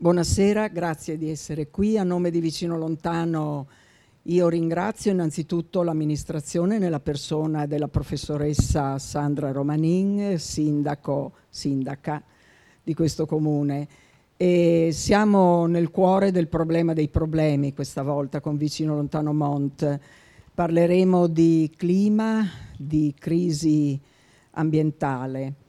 Buonasera, grazie di essere qui. A nome di Vicino Lontano io ringrazio innanzitutto l'amministrazione nella persona della professoressa Sandra Romanin, sindaco, sindaca di questo comune. E siamo nel cuore del problema dei problemi questa volta con Vicino Lontano Mont. Parleremo di clima, di crisi ambientale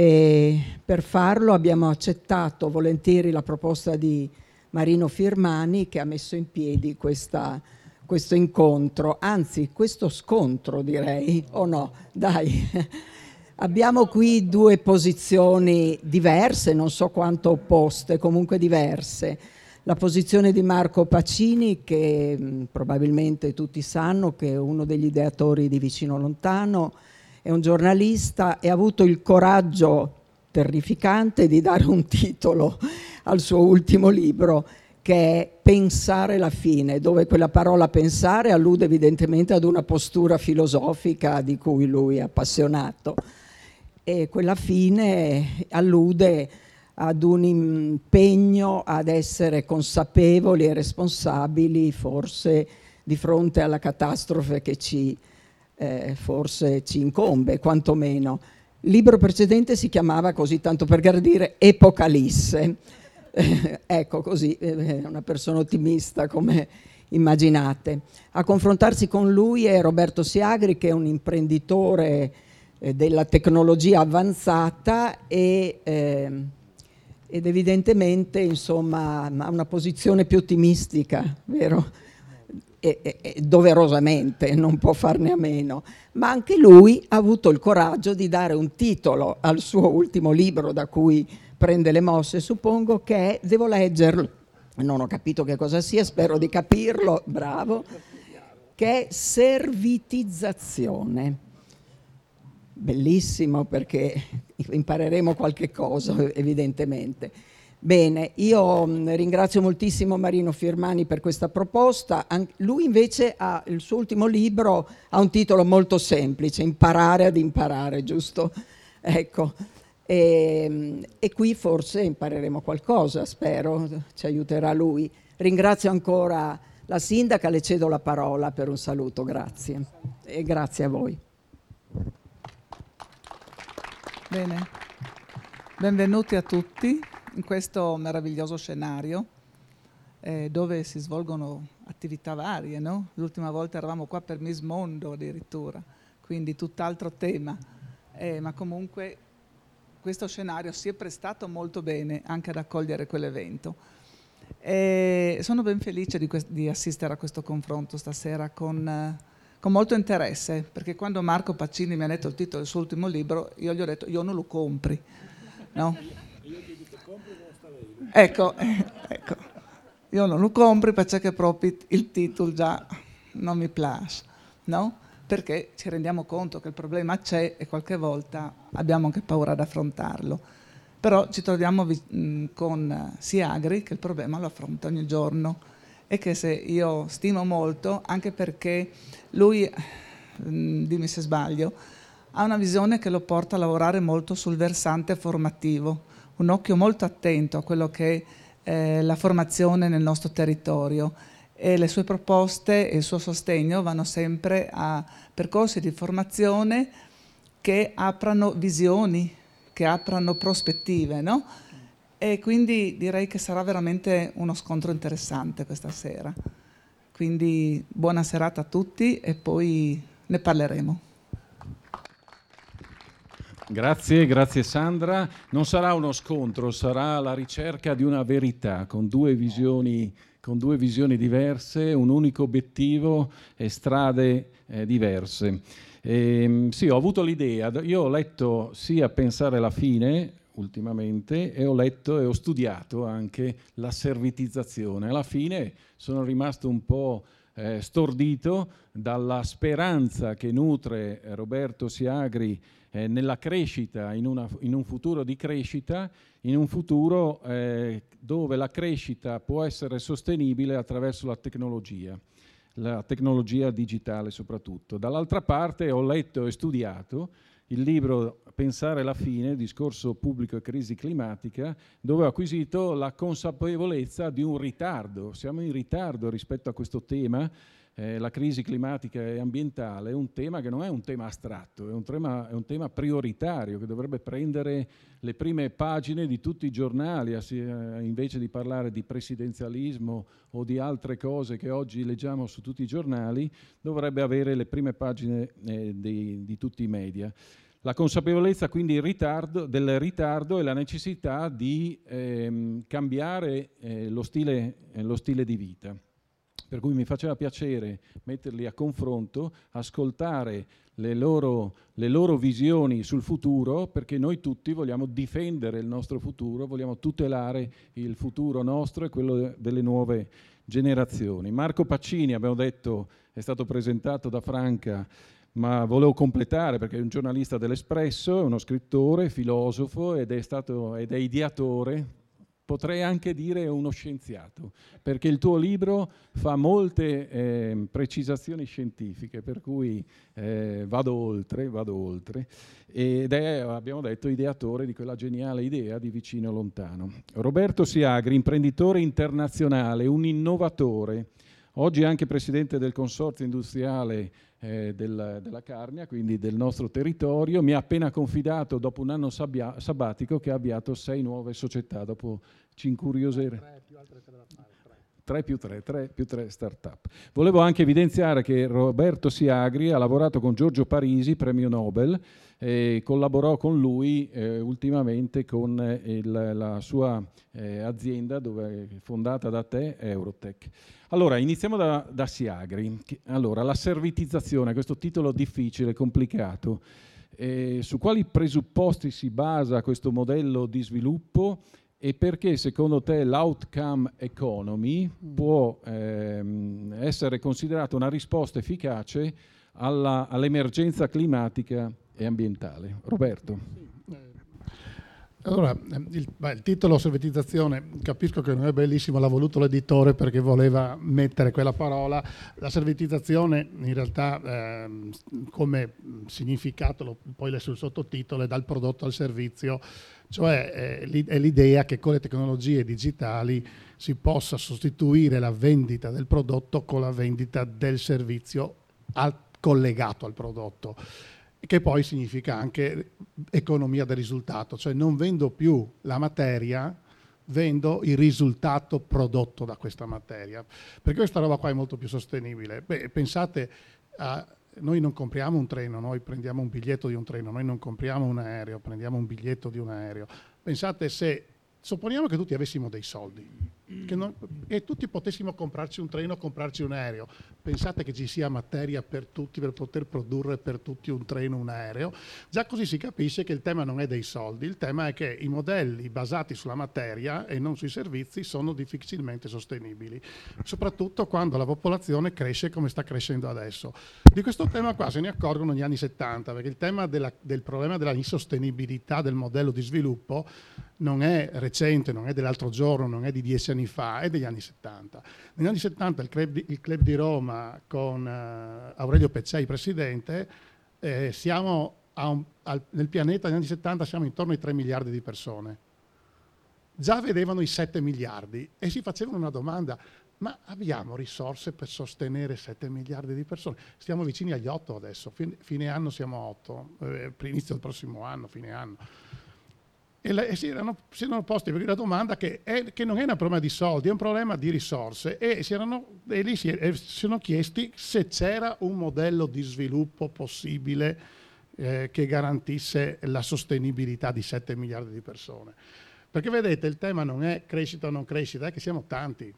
e per farlo abbiamo accettato volentieri la proposta di Marino Firmani che ha messo in piedi questa, questo incontro, anzi questo scontro direi, o no? Dai. Abbiamo qui due posizioni diverse, non so quanto opposte, comunque diverse. La posizione di Marco Pacini, che mh, probabilmente tutti sanno che è uno degli ideatori di Vicino Lontano, è un giornalista e ha avuto il coraggio terrificante di dare un titolo al suo ultimo libro che è Pensare la fine, dove quella parola pensare allude evidentemente ad una postura filosofica di cui lui è appassionato. E quella fine allude ad un impegno ad essere consapevoli e responsabili forse di fronte alla catastrofe che ci eh, forse ci incombe, quantomeno. Il libro precedente si chiamava così, tanto per gradire, Epocalisse. Eh, ecco, così, eh, una persona ottimista come immaginate. A confrontarsi con lui è Roberto Siagri, che è un imprenditore eh, della tecnologia avanzata e, eh, ed evidentemente insomma, ha una posizione più ottimistica, vero? E, e, doverosamente, non può farne a meno, ma anche lui ha avuto il coraggio di dare un titolo al suo ultimo libro da cui prende le mosse, suppongo che è, devo leggerlo, non ho capito che cosa sia, spero di capirlo, bravo, che è servitizzazione. Bellissimo perché impareremo qualche cosa evidentemente. Bene, io mm, ringrazio moltissimo Marino Firmani per questa proposta. Lui invece ha il suo ultimo libro, ha un titolo molto semplice, Imparare ad imparare, giusto? Ecco, e, mm, e qui forse impareremo qualcosa, spero, ci aiuterà lui. Ringrazio ancora la sindaca, le cedo la parola per un saluto, grazie. E grazie a voi. Bene, benvenuti a tutti in questo meraviglioso scenario eh, dove si svolgono attività varie. No? L'ultima volta eravamo qua per Miss Mondo addirittura, quindi tutt'altro tema, eh, ma comunque questo scenario si è prestato molto bene anche ad accogliere quell'evento. E sono ben felice di, que- di, assistere a questo confronto stasera con, eh, con, molto interesse, perché quando Marco Pacini mi ha detto il titolo del suo ultimo libro, io gli ho detto io non lo compri. No? Ecco, ecco, io non lo compro perché proprio il titolo già non mi piace, no? Perché ci rendiamo conto che il problema c'è e qualche volta abbiamo anche paura ad affrontarlo. Però ci troviamo vi- con Siagri che il problema lo affronta ogni giorno e che se io stimo molto, anche perché lui, dimmi se sbaglio, ha una visione che lo porta a lavorare molto sul versante formativo un occhio molto attento a quello che è eh, la formazione nel nostro territorio e le sue proposte e il suo sostegno vanno sempre a percorsi di formazione che aprano visioni, che aprano prospettive, no? E quindi direi che sarà veramente uno scontro interessante questa sera. Quindi buona serata a tutti e poi ne parleremo. Grazie, grazie Sandra. Non sarà uno scontro, sarà la ricerca di una verità con due visioni, con due visioni diverse, un unico obiettivo e strade eh, diverse. E, ehm, sì, ho avuto l'idea, io ho letto sia Pensare alla fine ultimamente e ho letto e ho studiato anche la servitizzazione. Alla fine sono rimasto un po' eh, stordito dalla speranza che nutre Roberto Siagri eh, nella crescita, in, una, in, un futuro di crescita, in un futuro eh, dove la crescita può essere sostenibile attraverso la tecnologia, la tecnologia digitale soprattutto. Dall'altra parte ho letto e studiato il libro Pensare la fine, discorso pubblico e crisi climatica, dove ho acquisito la consapevolezza di un ritardo. Siamo in ritardo rispetto a questo tema eh, la crisi climatica e ambientale è un tema che non è un tema astratto, è un tema, è un tema prioritario che dovrebbe prendere le prime pagine di tutti i giornali, invece di parlare di presidenzialismo o di altre cose che oggi leggiamo su tutti i giornali, dovrebbe avere le prime pagine eh, di, di tutti i media. La consapevolezza quindi ritardo, del ritardo e la necessità di ehm, cambiare eh, lo, stile, eh, lo stile di vita per cui mi faceva piacere metterli a confronto, ascoltare le loro, le loro, visioni sul futuro, perché noi tutti vogliamo difendere il nostro futuro, vogliamo tutelare il futuro nostro e quello delle nuove generazioni. Marco Paccini, abbiamo detto, è stato presentato da Franca, ma volevo completare perché è un giornalista dell'Espresso, è uno scrittore, filosofo ed è, stato, ed è ideatore potrei anche dire uno scienziato, perché il tuo libro fa molte eh, precisazioni scientifiche, per cui eh, vado oltre, vado oltre, ed è, abbiamo detto, ideatore di quella geniale idea di vicino lontano. Roberto Siagri, imprenditore internazionale, un innovatore, oggi anche presidente del consorzio industriale eh, del, della Carnia, quindi del nostro territorio, mi ha appena confidato dopo un anno sabbia, sabbatico che ha avviato sei nuove società, dopo ci incuriosire. 3 più 3, 3 più 3 start-up. Volevo anche evidenziare che Roberto Siagri ha lavorato con Giorgio Parisi, premio Nobel, e collaborò con lui eh, ultimamente con eh, il, la sua eh, azienda dove, fondata da te, Eurotech. Allora, iniziamo da, da Siagri. Allora, la servitizzazione, questo titolo difficile, complicato. Eh, su quali presupposti si basa questo modello di sviluppo e perché secondo te l'outcome economy mm. può ehm, essere considerata una risposta efficace alla, all'emergenza climatica e ambientale? Roberto. Allora, il, beh, il, titolo servitizzazione, capisco che non è bellissimo, l'ha voluto l'editore perché voleva mettere quella parola. La servitizzazione in realtà eh, come significato, poi sul sottotitolo, è dal prodotto al servizio cioè è l'idea che con le tecnologie digitali si possa sostituire la vendita del prodotto con la vendita del servizio al, collegato al prodotto, che poi significa anche economia del risultato, cioè non vendo più la materia, vendo il risultato prodotto da questa materia. Perché questa roba qua è molto più sostenibile. Beh, pensate a noi non compriamo un treno, noi prendiamo un biglietto di un treno, noi non compriamo un aereo, prendiamo un biglietto di un aereo. Pensate se, supponiamo che tutti avessimo dei soldi, non, e tutti potessimo comprarci un treno, comprarci un aereo. Pensate che ci sia materia per tutti per poter produrre per tutti un treno, un aereo. Già così si capisce che il tema non è dei soldi, il tema è che i modelli basati sulla materia e non sui servizi sono difficilmente sostenibili, soprattutto quando la popolazione cresce come sta crescendo adesso. Di questo tema qua se ne accorgono negli anni 70, perché il tema della, del problema della insostenibilità del modello di sviluppo non è recente, non è dell'altro giorno, non è di dieci anni fa, è degli anni 70. Negli anni 70 il club di, il club di Roma con uh, Aurelio Peccei presidente, eh, siamo un, al, nel pianeta negli anni 70 siamo intorno ai 3 miliardi di persone. Già vedevano i 7 miliardi e si facevano una domanda, ma abbiamo risorse per sostenere 7 miliardi di persone? Stiamo vicini agli 8 adesso, fine, fine anno siamo a 8, eh, inizio del prossimo anno, fine anno e, le, e si, erano, si, erano, posti la domanda che, è, che, non è un problema di soldi, è un problema di risorse e, erano, e lì si, si, sono chiesti se c'era un modello di sviluppo possibile eh, che garantisse la sostenibilità di 7 miliardi di persone. Perché vedete, il tema non è crescita o non crescita, è che siamo tanti,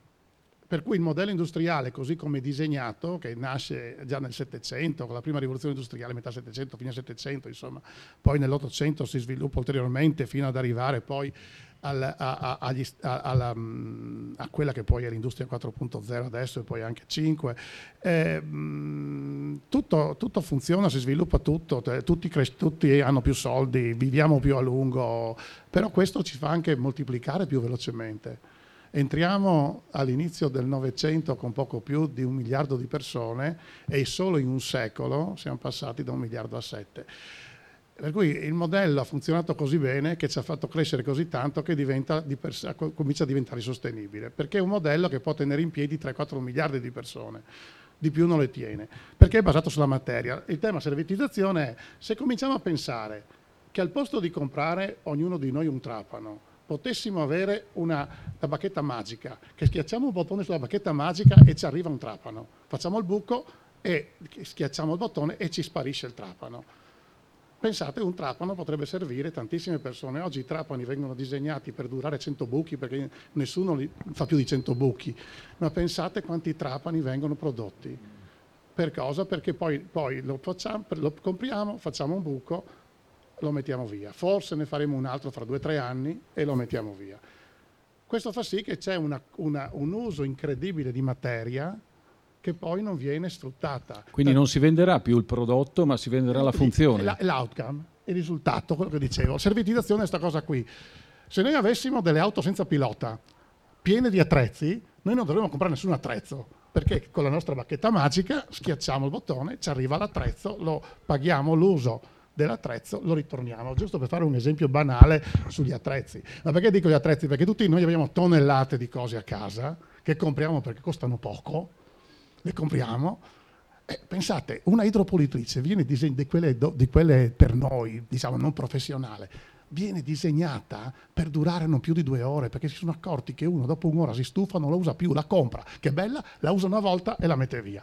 per cui il modello industriale, così come disegnato, che nasce già nel Settecento, con la prima rivoluzione industriale, metà Settecento, fine Settecento, insomma, poi nell'Ottocento si sviluppa ulteriormente fino ad arrivare poi al, a, a, a, mm, a, quella che poi è l'industria 4.0 adesso e poi anche 5. Eh, mm, tutto, tutto, funziona, si sviluppa tutto, tutti, cres- tutti hanno più soldi, viviamo più a lungo, però questo ci fa anche moltiplicare più velocemente. Entriamo all'inizio del Novecento con poco più di un miliardo di persone e solo in un secolo siamo passati da un miliardo a sette. Per cui il modello ha funzionato così bene che ci ha fatto crescere così tanto che sé, comincia a diventare sostenibile, perché è un modello che può tenere in piedi 3-4 miliardi di persone, di più non le tiene, perché è basato sulla materia. Il tema servitizzazione è se cominciamo a pensare che al posto di comprare ognuno di noi un trapano, potessimo avere una, una bacchetta magica, che schiacciamo un bottone sulla bacchetta magica e ci arriva un trapano, facciamo il buco e schiacciamo il bottone e ci sparisce il trapano Pensate, un trapano potrebbe servire tantissime persone. Oggi i trapani vengono disegnati per durare 100 buchi perché nessuno fa più di 100 buchi, ma pensate quanti trapani vengono prodotti. Per cosa? Perché poi, poi lo, facciamo, lo compriamo, facciamo un buco, lo mettiamo via. Forse ne faremo un altro fra due o tre anni e lo mettiamo via. Questo fa sì che c'è una, una, un uso incredibile di materia che poi non viene sfruttata. Quindi non si venderà più il prodotto, ma si venderà la funzione. L'outcome, il risultato, quello che dicevo. Servitizzazione è questa cosa qui. Se noi avessimo delle auto senza pilota, piene di attrezzi, noi non dovremmo comprare nessun attrezzo, perché con la nostra bacchetta magica schiacciamo il bottone, ci arriva l'attrezzo, lo paghiamo l'uso dell'attrezzo, lo ritorniamo, giusto per fare un esempio banale sugli attrezzi. Ma perché dico gli attrezzi? Perché tutti noi abbiamo tonnellate di cose a casa che compriamo perché costano poco, le compriamo. Eh, pensate, una idropolitrice viene diseg- di, quelle, di quelle per noi, diciamo non professionale, viene disegnata per durare non più di due ore, perché si sono accorti che uno dopo un'ora si stufa, non la usa più, la compra, che bella, la usa una volta e la mette via.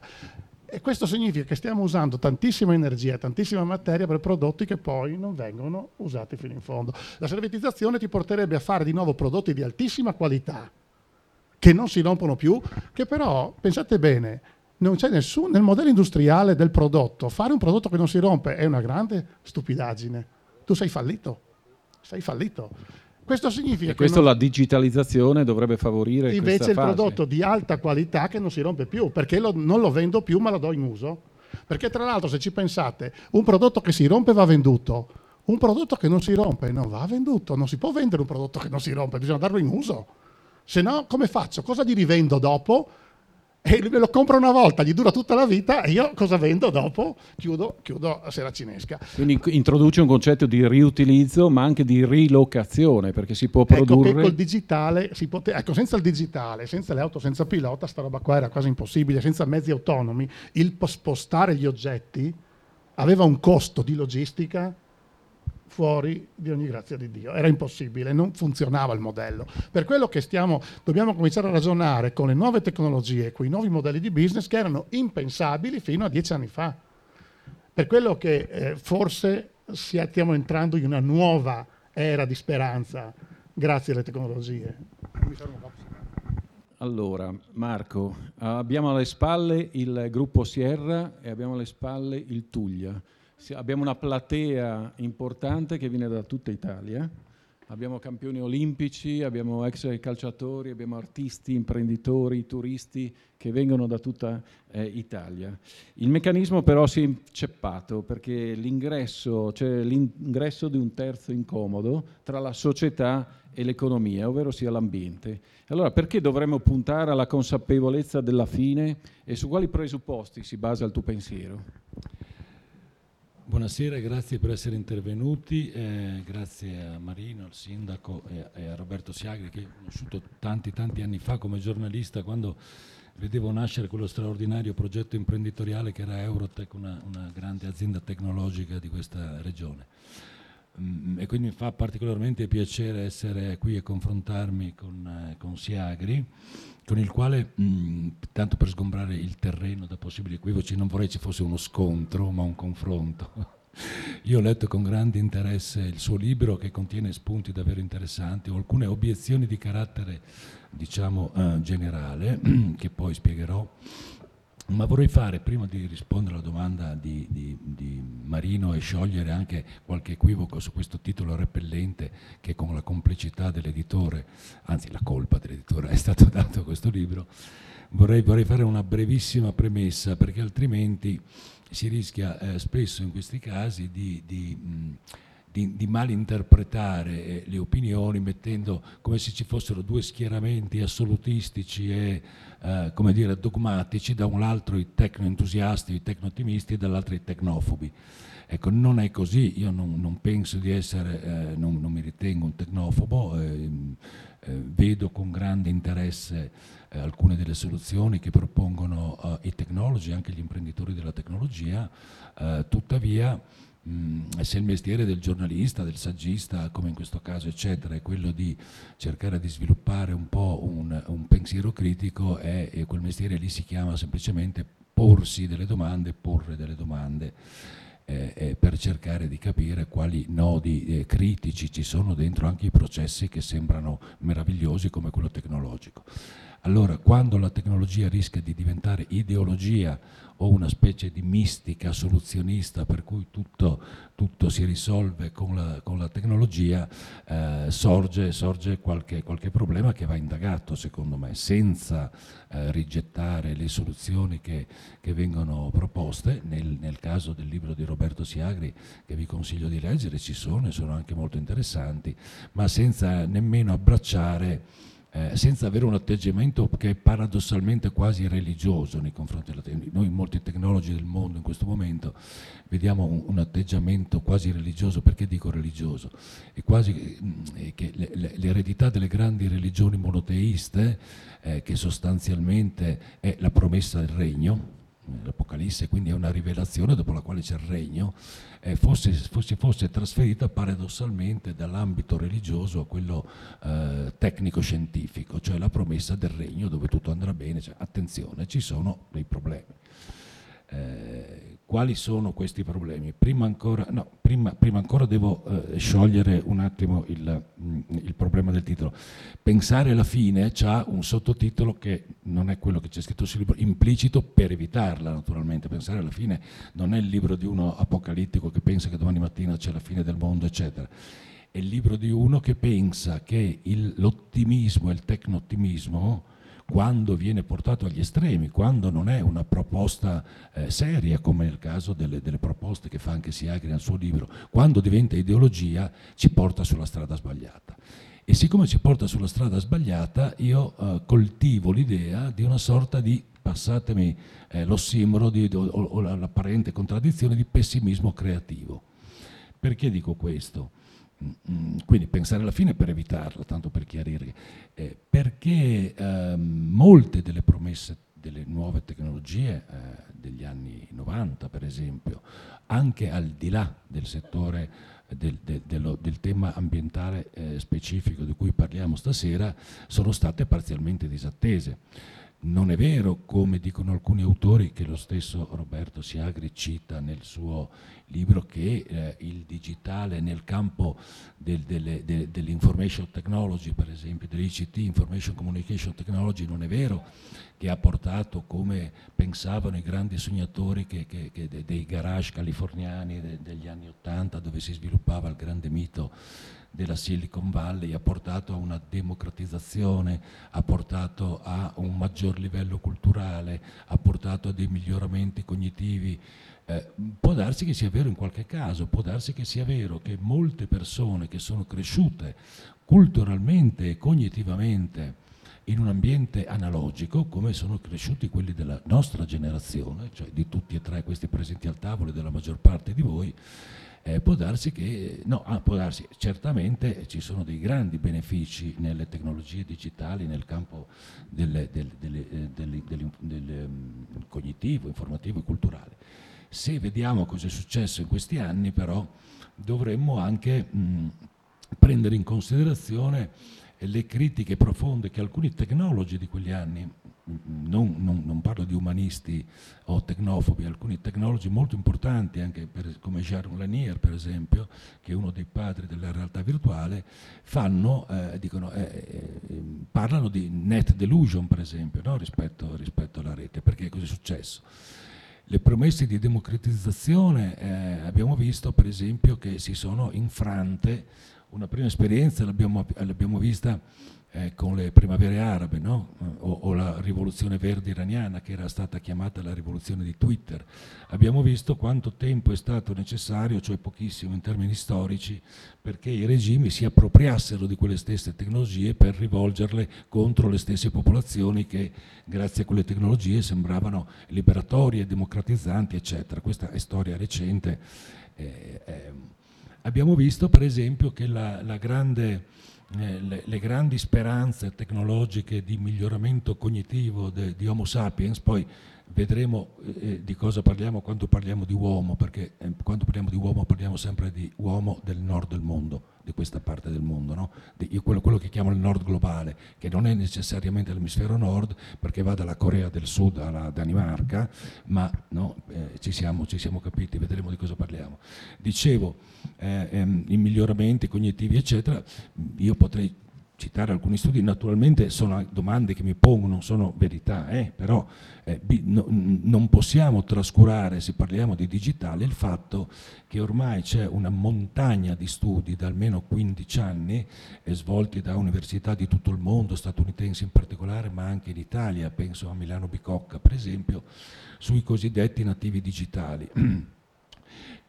E questo significa che stiamo usando tantissima energia, tantissima materia per prodotti che poi non vengono usati fino in fondo. La servitizzazione ti porterebbe a fare di nuovo prodotti di altissima qualità, che non si rompono più, che però, pensate bene, non c'è nessuno nel modello industriale del prodotto. Fare un prodotto che non si rompe è una grande stupidaggine. Tu sei fallito, sei fallito. Questo significa e questo che non... la digitalizzazione dovrebbe favorire invece il prodotto di alta qualità che non si rompe più, perché lo, non lo vendo più ma lo do in uso. Perché tra l'altro se ci pensate, un prodotto che si rompe va venduto, un prodotto che non si rompe non va venduto, non si può vendere un prodotto che non si rompe, bisogna darlo in uso. Se no, come faccio? Cosa gli rivendo dopo? E me lo compro una volta, gli dura tutta la vita e io cosa vendo dopo? Chiudo, chiudo a sera cinesca. Quindi introduce un concetto di riutilizzo ma anche di rilocazione perché si può produrre... Ecco col digitale, si pote... ecco senza il digitale, senza le auto senza pilota, sta roba qua era quasi impossibile, senza mezzi autonomi, il spostare gli oggetti aveva un costo di logistica fuori di ogni grazia di Dio. Era impossibile, non funzionava il modello. Per quello che stiamo, dobbiamo cominciare a ragionare con le nuove tecnologie, con i nuovi modelli di business che erano impensabili fino a dieci anni fa. Per quello che eh, forse stiamo entrando in una nuova era di speranza grazie alle tecnologie. Allora, Marco, abbiamo alle spalle il gruppo Sierra e abbiamo alle spalle il Tuglia abbiamo una platea importante che viene da tutta Italia. Abbiamo campioni olimpici, abbiamo ex calciatori, abbiamo artisti, imprenditori, turisti che vengono da tutta eh, Italia. Il meccanismo però si è inceppato perché l'ingresso, c'è l'ingresso di un terzo incomodo tra la società e l'economia, ovvero sia l'ambiente. Allora perché dovremmo puntare alla consapevolezza della fine e su quali presupposti si basa il tuo pensiero? Buonasera, grazie per essere intervenuti, eh, grazie a Marino, al sindaco e, e, a Roberto Siagri che ho conosciuto tanti tanti anni fa come giornalista quando vedevo nascere quello straordinario progetto imprenditoriale che era Eurotech, una, una grande azienda tecnologica di questa regione. Mm, e quindi mi fa particolarmente piacere essere qui e confrontarmi con, eh, con Siagri con il quale, mh, mm, tanto per sgombrare il terreno da possibili equivoci, non vorrei ci fosse uno scontro, ma un confronto. Io ho letto con grande interesse il suo libro che contiene spunti davvero interessanti, o alcune obiezioni di carattere, diciamo, eh, generale, che poi spiegherò. Ma vorrei fare, prima di rispondere alla domanda di, di, di, Marino e sciogliere anche qualche equivoco su questo titolo repellente che con la complicità dell'editore, anzi la colpa dell'editore, è stato dato a questo libro, vorrei, vorrei fare una brevissima premessa perché altrimenti si rischia eh, spesso in questi casi di, di, di, di malinterpretare eh, le opinioni mettendo come se ci fossero due schieramenti assolutistici e eh, come dire, dogmatici, da un lato i tecno-entusiasti, i tecno-ottimisti e dall'altro i tecnofobi. Ecco, non è così, io non, non penso di essere, eh, non, non, mi ritengo un tecnofobo, eh, eh, vedo con grande interesse eh, alcune delle soluzioni che propongono eh, i tecnologi, anche gli imprenditori della tecnologia, tuttavia mh, se il mestiere del giornalista, del saggista, come in questo caso, eccetera, è quello di cercare di sviluppare un po' un, un pensiero critico, è, e quel mestiere lì si chiama semplicemente porsi delle domande, porre delle domande eh, eh, per cercare di capire quali nodi eh, critici ci sono dentro anche i processi che sembrano meravigliosi come quello tecnologico. Allora, quando la tecnologia rischia di diventare ideologia o una specie di mistica soluzionista per cui tutto, tutto si risolve con la, con la tecnologia, eh, sorge, sorge qualche, qualche, problema che va indagato, secondo me, senza eh, rigettare le soluzioni che, che vengono proposte. Nel, nel, caso del libro di Roberto Siagri, che vi consiglio di leggere, ci sono e sono anche molto interessanti, ma senza nemmeno abbracciare eh, senza avere un atteggiamento che è paradossalmente quasi religioso nei confronti della tecnologia. Noi molti tecnologi del mondo in questo momento vediamo un, un atteggiamento quasi religioso, perché dico religioso? È quasi mh, mm, che le, le, l'eredità delle grandi religioni monoteiste, eh, che sostanzialmente è la promessa del regno, l'Apocalisse quindi è una rivelazione dopo la quale c'è il regno, eh, fosse, fosse, fosse, trasferita paradossalmente dall'ambito religioso a quello eh, tecnico-scientifico, cioè la promessa del regno dove tutto andrà bene, cioè, attenzione, ci sono dei problemi. Eh, quali sono questi problemi? Prima ancora, no, prima, prima ancora devo eh, sciogliere un attimo il, mm, il, problema del titolo. Pensare alla fine ha un sottotitolo che non è quello che c'è scritto sul libro, implicito per evitarla naturalmente. Pensare alla fine non è il libro di uno apocalittico che pensa che domani mattina c'è la fine del mondo, eccetera. È il libro di uno che pensa che il, l'ottimismo il tecno-ottimismo quando viene portato agli estremi, quando non è una proposta eh, seria, come nel caso delle, delle, proposte che fa anche Siagri nel suo libro, quando diventa ideologia ci porta sulla strada sbagliata. E siccome ci porta sulla strada sbagliata, io eh, coltivo l'idea di una sorta di, passatemi eh, l'ossimoro di, o, o l'apparente contraddizione di pessimismo creativo. Perché dico questo? Mm, quindi pensare alla fine per evitarla, tanto per chiarire, eh, perché eh, molte delle promesse delle nuove tecnologie eh, degli anni 90 per esempio, anche al di là del settore del, del, dello, del tema ambientale eh, specifico di cui parliamo stasera, sono state parzialmente disattese. Non è vero, come dicono alcuni autori, che lo stesso Roberto Siagri cita nel suo libro, che eh, il digitale nel campo del, delle, de, dell'information technology, per esempio, dell'ICT, Information Communication Technology, non è vero che ha portato, come pensavano i grandi sognatori che, che, che dei garage californiani de, degli anni Ottanta, dove si sviluppava il grande mito della Silicon Valley ha portato a una democratizzazione, ha portato a un maggior livello culturale, ha portato a dei miglioramenti cognitivi. Eh, può darsi che sia vero in qualche caso, può darsi che sia vero che molte persone che sono cresciute culturalmente e cognitivamente in un ambiente analogico, come sono cresciuti quelli della nostra generazione, cioè di tutti e tre questi presenti al tavolo e della maggior parte di voi, eh, può darsi che, no, ah, può darsi, certamente ci sono dei grandi benefici nelle tecnologie digitali, nel campo del, del, del, del um, cognitivo, informativo e culturale. Se vediamo cosa è successo in questi anni, però, dovremmo anche mh, prendere in considerazione le critiche profonde che alcuni tecnologi di quegli anni non, non, non, parlo di umanisti o tecnofobi, alcuni tecnologi molto importanti, anche per, come Jaron Lanier per esempio, che è uno dei padri della realtà virtuale, fanno, eh, dicono, eh, eh, parlano di net delusion per esempio, no? rispetto, rispetto, alla rete, perché cosa è successo? Le promesse di democratizzazione eh, abbiamo visto per esempio che si sono infrante, una prima esperienza l'abbiamo, l'abbiamo vista eh, con le primavere arabe no? o, o, la rivoluzione verde iraniana che era stata chiamata la rivoluzione di Twitter. Abbiamo visto quanto tempo è stato necessario, cioè pochissimo in termini storici, perché i regimi si appropriassero di quelle stesse tecnologie per rivolgerle contro le stesse popolazioni che grazie a quelle tecnologie sembravano liberatorie, democratizzanti, eccetera. Questa è storia recente. Eh, eh, abbiamo visto per esempio che la, la grande eh, le, le, grandi speranze tecnologiche di miglioramento cognitivo de, di Homo sapiens, poi vedremo eh, eh, di cosa parliamo quando parliamo di uomo, perché eh, quando parliamo di uomo parliamo sempre di uomo del nord del mondo, di questa parte del mondo, no? di, quello, quello, che chiamo il nord globale, che non è necessariamente l'emisfero nord, perché va dalla Corea del Sud alla Danimarca, ma no, eh, ci, siamo, ci, siamo, capiti, vedremo di cosa parliamo. Dicevo, eh, ehm, i miglioramenti cognitivi, eccetera, io potrei citare alcuni studi, naturalmente sono domande che mi pongo, non sono verità, eh, però eh, no, non possiamo trascurare, se parliamo di digitale, il fatto che ormai c'è una montagna di studi da almeno 15 anni, eh, svolti da università di tutto il mondo, statunitensi in particolare, ma anche in Italia, penso a Milano Bicocca per esempio, sui cosiddetti nativi digitali.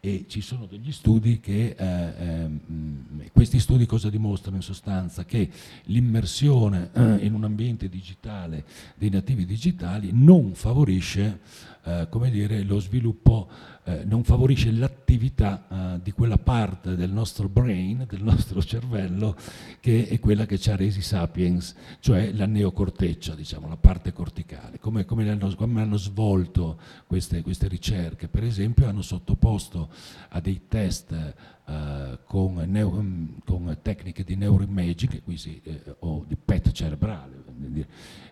e ci sono degli studi che, eh, eh, questi studi cosa dimostrano in sostanza? Che l'immersione eh, in un ambiente digitale dei nativi digitali non favorisce eh, come dire, lo sviluppo eh, non favorisce l'attività eh, di quella parte del nostro brain, del nostro cervello, che è quella che ci ha resi sapiens, cioè la neocorteccia, diciamo, la parte corticale. Come, come, hanno, come hanno, svolto queste, queste, ricerche? Per esempio hanno sottoposto a dei test eh, con, neo, con, tecniche di neuroimaging si, eh, o di PET cerebrale,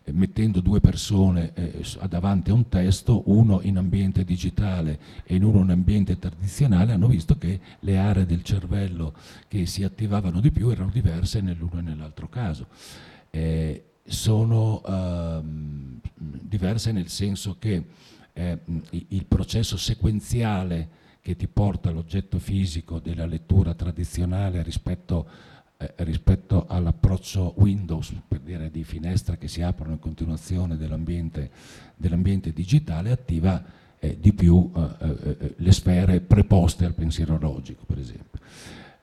eh, mettendo due persone eh, davanti a un testo, uno in ambiente digitale e uno in ambiente tradizionale, hanno visto che le aree del cervello che si attivavano di più erano diverse nell'uno e nell'altro caso. Sono ehm, diverse nel senso che eh, il processo sequenziale che ti porta all'oggetto fisico della lettura tradizionale rispetto eh, rispetto all'approccio Windows, per dire di finestra che si aprono in continuazione dell'ambiente, dell'ambiente digitale, attiva eh, di più eh, eh, eh, le sfere preposte al pensiero logico, per esempio.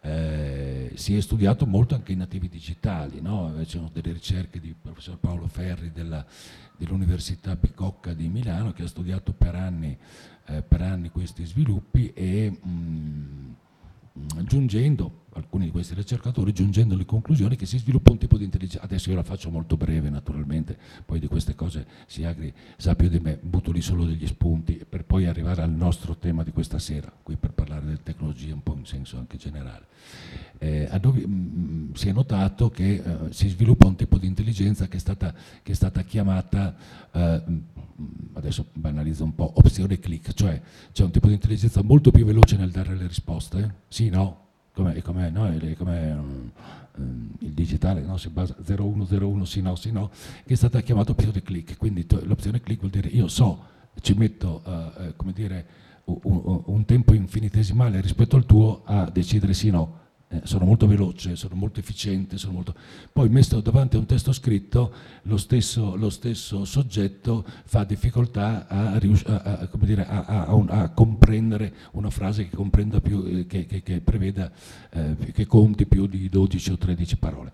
Eh, si è studiato molto anche i nativi digitali, no? ci sono delle ricerche di professor Paolo Ferri della, dell'Università Bicocca di Milano che ha studiato per anni, per anni questi sviluppi e mh, mm, giungendo alcuni di questi ricercatori giungendo alle conclusioni che si sviluppa un tipo di intelligenza, adesso io la faccio molto breve naturalmente, poi di queste cose si agri sa più di me, butto lì solo degli spunti per poi arrivare al nostro tema di questa sera, qui per parlare delle tecnologie un po' in senso anche generale. Eh, dove, mh, mm, si è notato che eh, si sviluppa un tipo di intelligenza che è stata, che è stata chiamata, eh, mm, adesso banalizzo un po', opzione click, cioè c'è un tipo di intelligenza molto più veloce nel dare le risposte, sì, no, come, come, no, come um, il digitale no? si basa 0101 sì no sì no che è stata chiamata opzione click quindi l'opzione click vuol dire io so ci metto uh, come dire un, un, tempo infinitesimale rispetto al tuo a decidere sì no eh, sono molto veloce, sono molto efficiente, sono molto... poi messo davanti a un testo scritto lo stesso, lo stesso soggetto fa difficoltà a, a, a, dire, a, comprendere una frase che, comprenda più, eh, che, che, che preveda, eh, che conti più di 12 o 13 parole.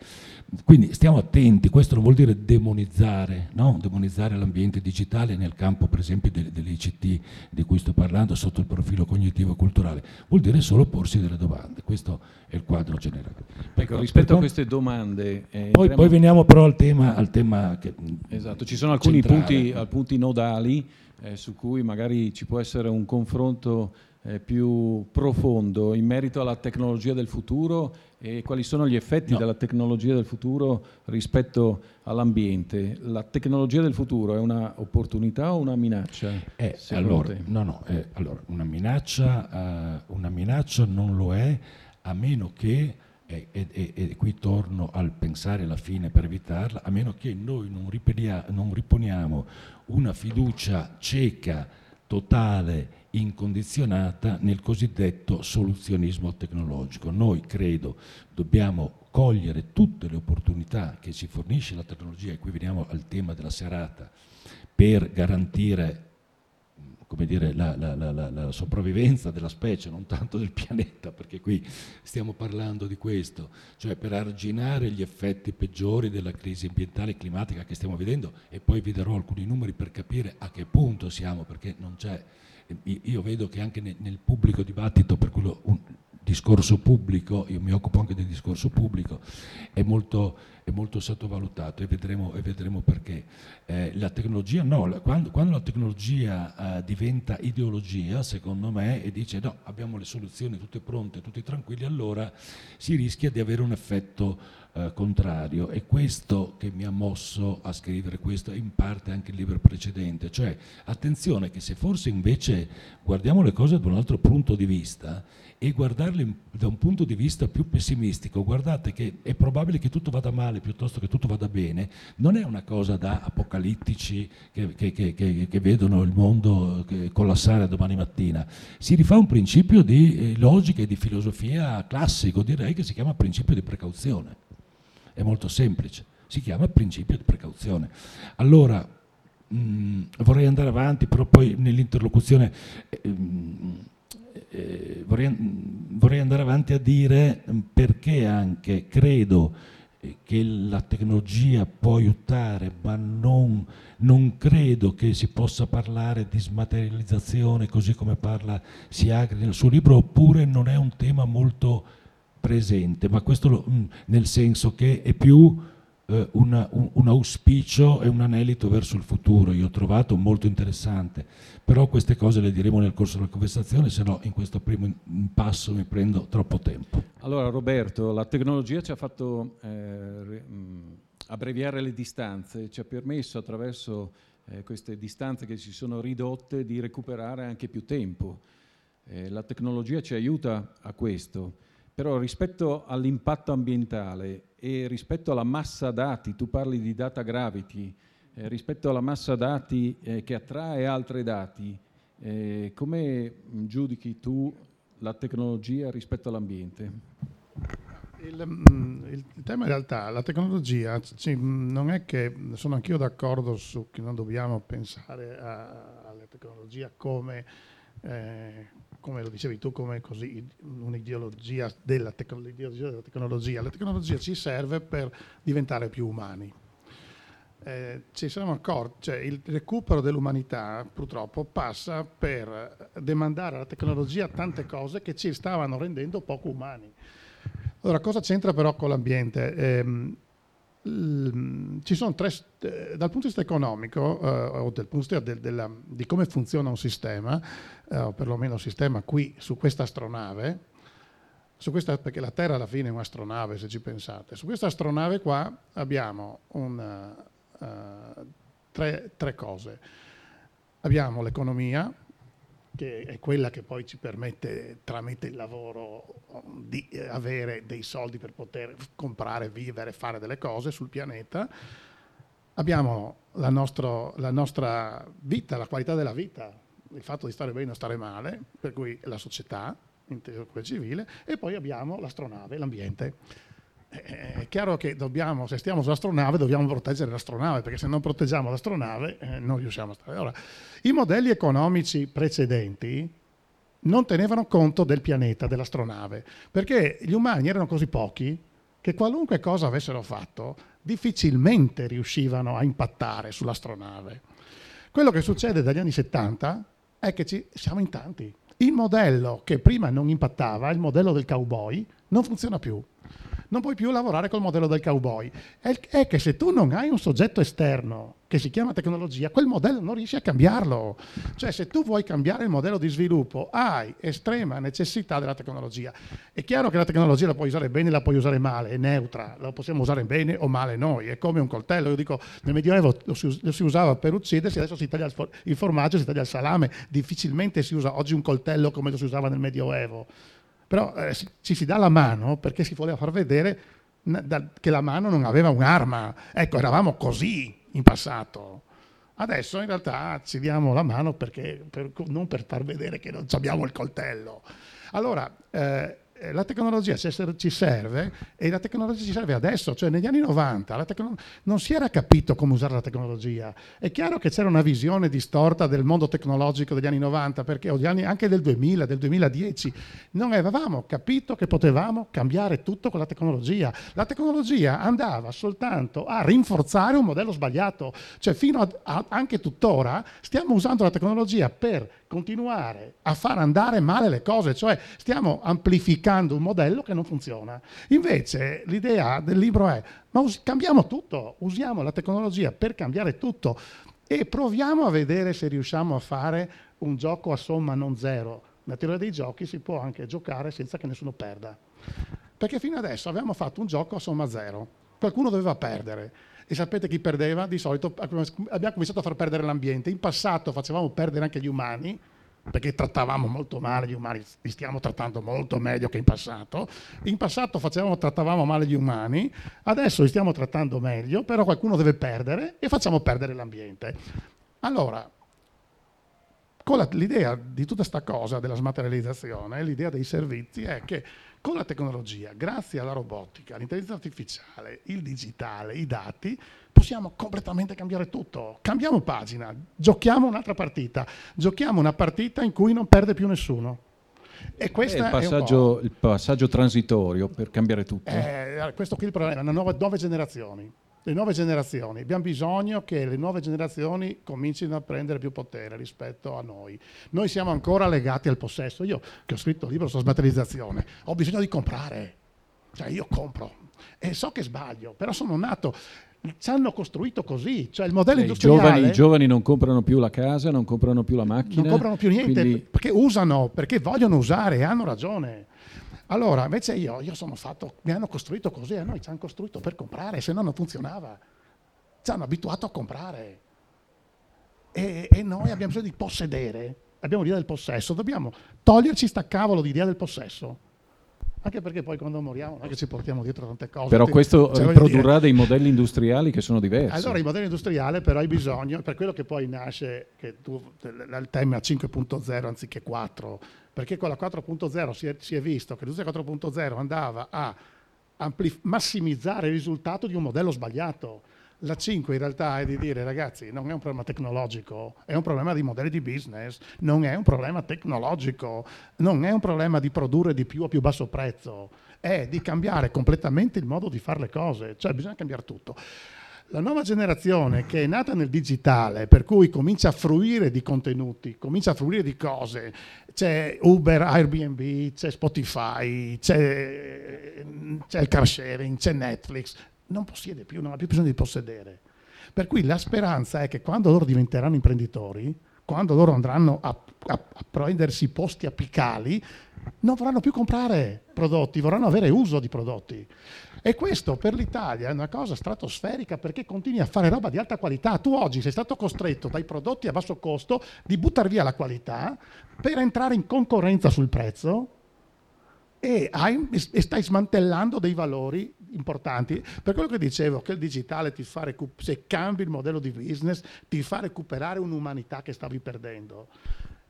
Quindi stiamo attenti, questo non vuol dire demonizzare, no? demonizzare l'ambiente digitale nel campo per esempio dell'ICT di cui sto parlando sotto il profilo cognitivo e culturale, vuol dire solo porsi delle domande, questo è il quadro generale. Ecco, rispetto a queste domande... Eh, poi, poi, veniamo però al tema... Al tema che, esatto, ci sono alcuni punti, punti, nodali eh, su cui magari ci può essere un confronto eh, più profondo in merito alla tecnologia del futuro e quali sono gli effetti no. della tecnologia del futuro rispetto all'ambiente. La tecnologia del futuro è un'opportunità o una minaccia? Eh, allora, no, no, eh, allora, una, minaccia, uh, una minaccia non lo è a meno che, e, qui torno al pensare alla fine per evitarla, a meno che noi non, non riponiamo una fiducia cieca, totale incondizionata nel cosiddetto soluzionismo tecnologico. Noi credo dobbiamo cogliere tutte le opportunità che ci fornisce la tecnologia, e qui veniamo al tema della serata, per garantire dire, la, la, la, la, sopravvivenza della specie, non tanto del pianeta, perché qui stiamo parlando di questo, cioè per arginare gli effetti peggiori della crisi ambientale e climatica che stiamo vedendo e poi vi darò alcuni numeri per capire a che punto siamo, perché non c'è, io vedo che anche nel, pubblico dibattito, per quello un discorso pubblico, io mi occupo anche del discorso pubblico, è molto è molto sottovalutato e vedremo, e vedremo perché. Eh, la tecnologia no, la, quando, quando, la tecnologia eh, diventa ideologia, secondo me, e dice no, abbiamo le soluzioni tutte pronte, tutti tranquilli, allora si rischia di avere un effetto eh, contrario. E questo che mi ha mosso a scrivere questo, in parte anche il libro precedente, cioè attenzione che se forse invece guardiamo le cose da un altro punto di vista, e guardarle da un punto di vista più pessimistico, guardate che è probabile che tutto vada male piuttosto che tutto vada bene, non è una cosa da apocalittici che, che, che, che vedono il mondo collassare domani mattina, si rifà un principio di eh, logica e di filosofia classico, direi che si chiama principio di precauzione, è molto semplice, si chiama principio di precauzione. Allora, mh, mm, vorrei andare avanti, però poi nell'interlocuzione... Mh, eh, vorrei, vorrei, andare avanti a dire perché anche credo eh, che la tecnologia può aiutare, ma non, non, credo che si possa parlare di smaterializzazione così come parla Siagri nel suo libro, oppure non è un tema molto presente, ma questo lo, nel senso che è più eh, una, un, un, auspicio e un anelito verso il futuro, io ho trovato molto interessante, però queste cose le diremo nel corso della conversazione, se no in questo primo passo mi prendo troppo tempo. Allora Roberto, la tecnologia ci ha fatto eh, abbreviare le distanze, ci ha permesso attraverso eh, queste distanze che si sono ridotte di recuperare anche più tempo. Eh, la tecnologia ci aiuta a questo. Però rispetto all'impatto ambientale e rispetto alla massa dati, tu parli di data gravity, eh, rispetto alla massa dati eh, che attrae altri dati, eh, come giudichi tu la tecnologia rispetto all'ambiente? Il, mm, il, tema in realtà, la tecnologia, sì, non è che sono anch'io d'accordo su che non dobbiamo pensare alla tecnologia come eh, come lo dicevi tu, come così, un'ideologia della, tecno- della, tecnologia. La tecnologia ci serve per diventare più umani. Eh, ci siamo accorti, cioè il recupero dell'umanità purtroppo passa per demandare alla tecnologia tante cose che ci stavano rendendo poco umani. Allora, cosa c'entra però con l'ambiente? Eh, ci sono tre, eh, dal punto di vista economico eh, o dal punto di vista del, della, di come funziona un sistema, eh, o perlomeno sistema qui su questa astronave, su questa, perché la Terra alla fine è un'astronave se ci pensate, su questa astronave qua abbiamo un, uh, tre, tre cose. Abbiamo l'economia, che è quella che poi ci permette tramite il lavoro di eh, avere dei soldi per poter comprare, vivere, fare delle cose sul pianeta. Abbiamo la, nostro, la nostra vita, la qualità della vita, il fatto di stare bene o stare male, per cui la società, inteso come civile, e poi abbiamo l'astronave, l'ambiente è chiaro che dobbiamo, se stiamo sull'astronave, dobbiamo proteggere l'astronave, perché se non proteggiamo l'astronave eh, non riusciamo a stare. Ora, i modelli economici precedenti non tenevano conto del pianeta, dell'astronave, perché gli umani erano così pochi che qualunque cosa avessero fatto, difficilmente riuscivano a impattare sull'astronave. Quello che succede dagli anni 70 è che ci, siamo in tanti. Il modello che prima non impattava, il modello del cowboy, non funziona più non puoi più lavorare col modello del cowboy. È, che se tu non hai un soggetto esterno che si chiama tecnologia, quel modello non riesci a cambiarlo. Cioè se tu vuoi cambiare il modello di sviluppo, hai estrema necessità della tecnologia. È chiaro che la tecnologia la puoi usare bene, la puoi usare male, è neutra, la possiamo usare bene o male noi, è come un coltello. Io dico, nel Medioevo lo si, usava per uccidersi, adesso si taglia il, il formaggio, si taglia il salame, difficilmente si usa oggi un coltello come lo si usava nel Medioevo però eh, ci si dà la mano perché si voleva far vedere che la mano non aveva un'arma. Ecco, eravamo così in passato. Adesso in realtà ci diamo la mano perché, per, non per far vedere che non abbiamo il coltello. Allora, eh, la tecnologia ci serve e la tecnologia ci serve adesso, cioè negli anni 90 tecno- non si era capito come usare la tecnologia. È chiaro che c'era una visione distorta del mondo tecnologico degli anni 90, perché anni, anche del 2000, del 2010, non avevamo capito che potevamo cambiare tutto con la tecnologia. La tecnologia andava soltanto a rinforzare un modello sbagliato, cioè fino a, a anche tuttora stiamo usando la tecnologia per continuare a far andare male le cose, cioè stiamo amplificando un modello che non funziona. Invece l'idea del libro è, ma us- cambiamo tutto, usiamo la tecnologia per cambiare tutto e proviamo a vedere se riusciamo a fare un gioco a somma non zero. Nella teoria dei giochi si può anche giocare senza che nessuno perda. Perché fino adesso abbiamo fatto un gioco a somma zero. Qualcuno doveva perdere. E sapete chi perdeva? Di solito abbiamo cominciato a far perdere l'ambiente. In passato facevamo perdere anche gli umani, perché trattavamo molto male gli umani, li stiamo trattando molto meglio che in passato. In passato facevamo, trattavamo male gli umani, adesso li stiamo trattando meglio, però qualcuno deve perdere e facciamo perdere l'ambiente. Allora, con la, l'idea di tutta questa cosa della smaterializzazione, l'idea dei servizi è che con la tecnologia, grazie alla robotica, all'intelligenza artificiale, il digitale, i dati, possiamo completamente cambiare tutto. Cambiamo pagina, giochiamo un'altra partita, giochiamo una partita in cui non perde più nessuno. E questo è il passaggio, il passaggio transitorio per cambiare tutto. Eh, questo qui è il problema, nuove, nuove generazioni le nuove generazioni. Abbiamo bisogno che le nuove generazioni comincino a prendere più potere rispetto a noi. Noi siamo ancora legati al possesso. Io che ho scritto il libro sulla smaterializzazione, ho bisogno di comprare. Cioè io compro e so che sbaglio, però sono nato ci hanno costruito così, cioè il modello eh, industriale... I giovani, I giovani, non comprano più la casa, non comprano più la macchina. Non comprano più niente, quindi... perché usano, perché vogliono usare e hanno ragione. Allora, invece io, io sono fatto, mi hanno costruito così, a noi ci hanno costruito per comprare, se no non funzionava. Ci hanno abituato a comprare. E, e noi abbiamo bisogno di possedere, abbiamo l'idea del possesso, dobbiamo toglierci sta cavolo di idea del possesso. Anche perché poi quando moriamo non è che ci portiamo dietro tante cose. Però questo cioè, produrrà dei modelli industriali che sono diversi. Allora il modello industriale però hai bisogno, per quello che poi nasce, che tu, il tema 5.0 anziché 4, perché con la 4.0 si, si è, visto che l'industria 4.0 andava a amplif- massimizzare il risultato di un modello sbagliato. La 5 in realtà è di dire ragazzi non è un problema tecnologico, è un problema di modelli di business, non è un problema tecnologico, non è un problema di produrre di più a più basso prezzo, è di cambiare completamente il modo di fare le cose, cioè bisogna cambiare tutto. La nuova generazione che è nata nel digitale, per cui comincia a fruire di contenuti, comincia a fruire di cose, c'è Uber, Airbnb, c'è Spotify, c'è, c'è il car sharing, c'è Netflix, non possiede più, non ha più bisogno di possedere. Per cui la speranza è che quando loro diventeranno imprenditori, quando loro andranno a, a, a prendersi posti apicali, non vorranno più comprare prodotti, vorranno avere uso di prodotti. E questo per l'Italia è una cosa stratosferica perché continui a fare roba di alta qualità. Tu oggi sei stato costretto dai prodotti a basso costo di buttare via la qualità per entrare in concorrenza sul prezzo e, hai, stai smantellando dei valori importanti. Per quello che dicevo, che il digitale ti fa recuperare, se cambi il modello di business, ti fa recuperare un'umanità che stavi perdendo.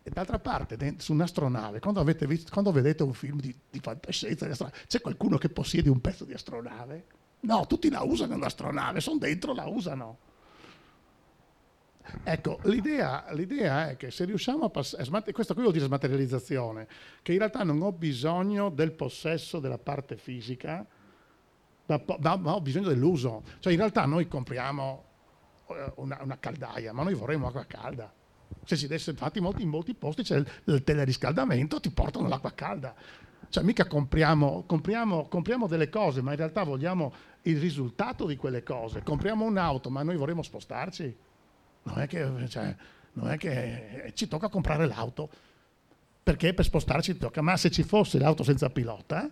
E d'altra parte, su un'astronave, quando, visto, quando vedete un film di, di fantascienza, di c'è qualcuno che possiede un pezzo di astronave? No, tutti la usano l'astronave, sono dentro, la usano. Ecco, l'idea, l'idea, è che se riusciamo a passare, questo qui vuol dire smaterializzazione, che in realtà non ho bisogno del possesso della parte fisica, ma, ma, ma ho bisogno dell'uso. Cioè in realtà noi compriamo eh, una, una caldaia, ma noi vorremmo acqua calda se si desse, infatti molti, in molti posti c'è il, il teleriscaldamento, ti portano l'acqua calda. Cioè mica compriamo, compriamo, compriamo, delle cose, ma in realtà vogliamo il risultato di quelle cose. Compriamo un'auto, ma noi vorremmo spostarci. Non è che, cioè, non è che ci tocca comprare l'auto, perché per spostarci tocca. Ma se ci fosse l'auto senza pilota,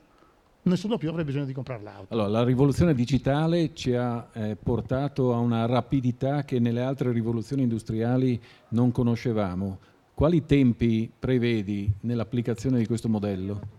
nessuno più avrebbe bisogno di comprare l'auto. Allora, la rivoluzione digitale ci ha eh, portato a una rapidità che nelle altre rivoluzioni industriali non conoscevamo. Quali tempi prevedi nell'applicazione di questo modello?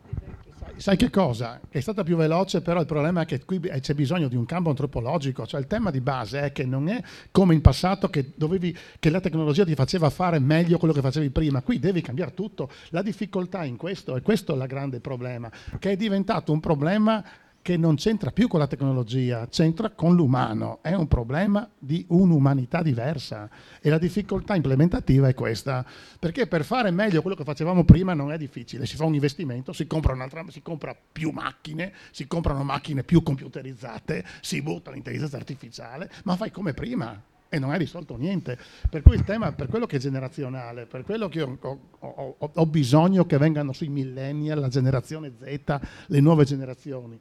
Sai che cosa? È stata più veloce, però il problema è che qui c'è bisogno di un campo antropologico, cioè il tema di base è che non è come in passato che, dovevi, che la tecnologia ti faceva fare meglio quello che facevi prima, qui devi cambiare tutto. La difficoltà in questo, e questo è il grande problema, che è diventato un problema che non c'entra più con la tecnologia, c'entra con l'umano, è un problema di un'umanità diversa. E la difficoltà implementativa è questa, perché per fare meglio quello che facevamo prima non è difficile, si fa un investimento, si compra, si compra più macchine, si comprano macchine più computerizzate, si butta l'intelligenza artificiale, ma fai come prima, e non hai risolto niente. Per cui il tema, per quello che è generazionale, per quello che ho, ho, ho, ho bisogno che vengano sui millennial, la generazione Z, le nuove generazioni,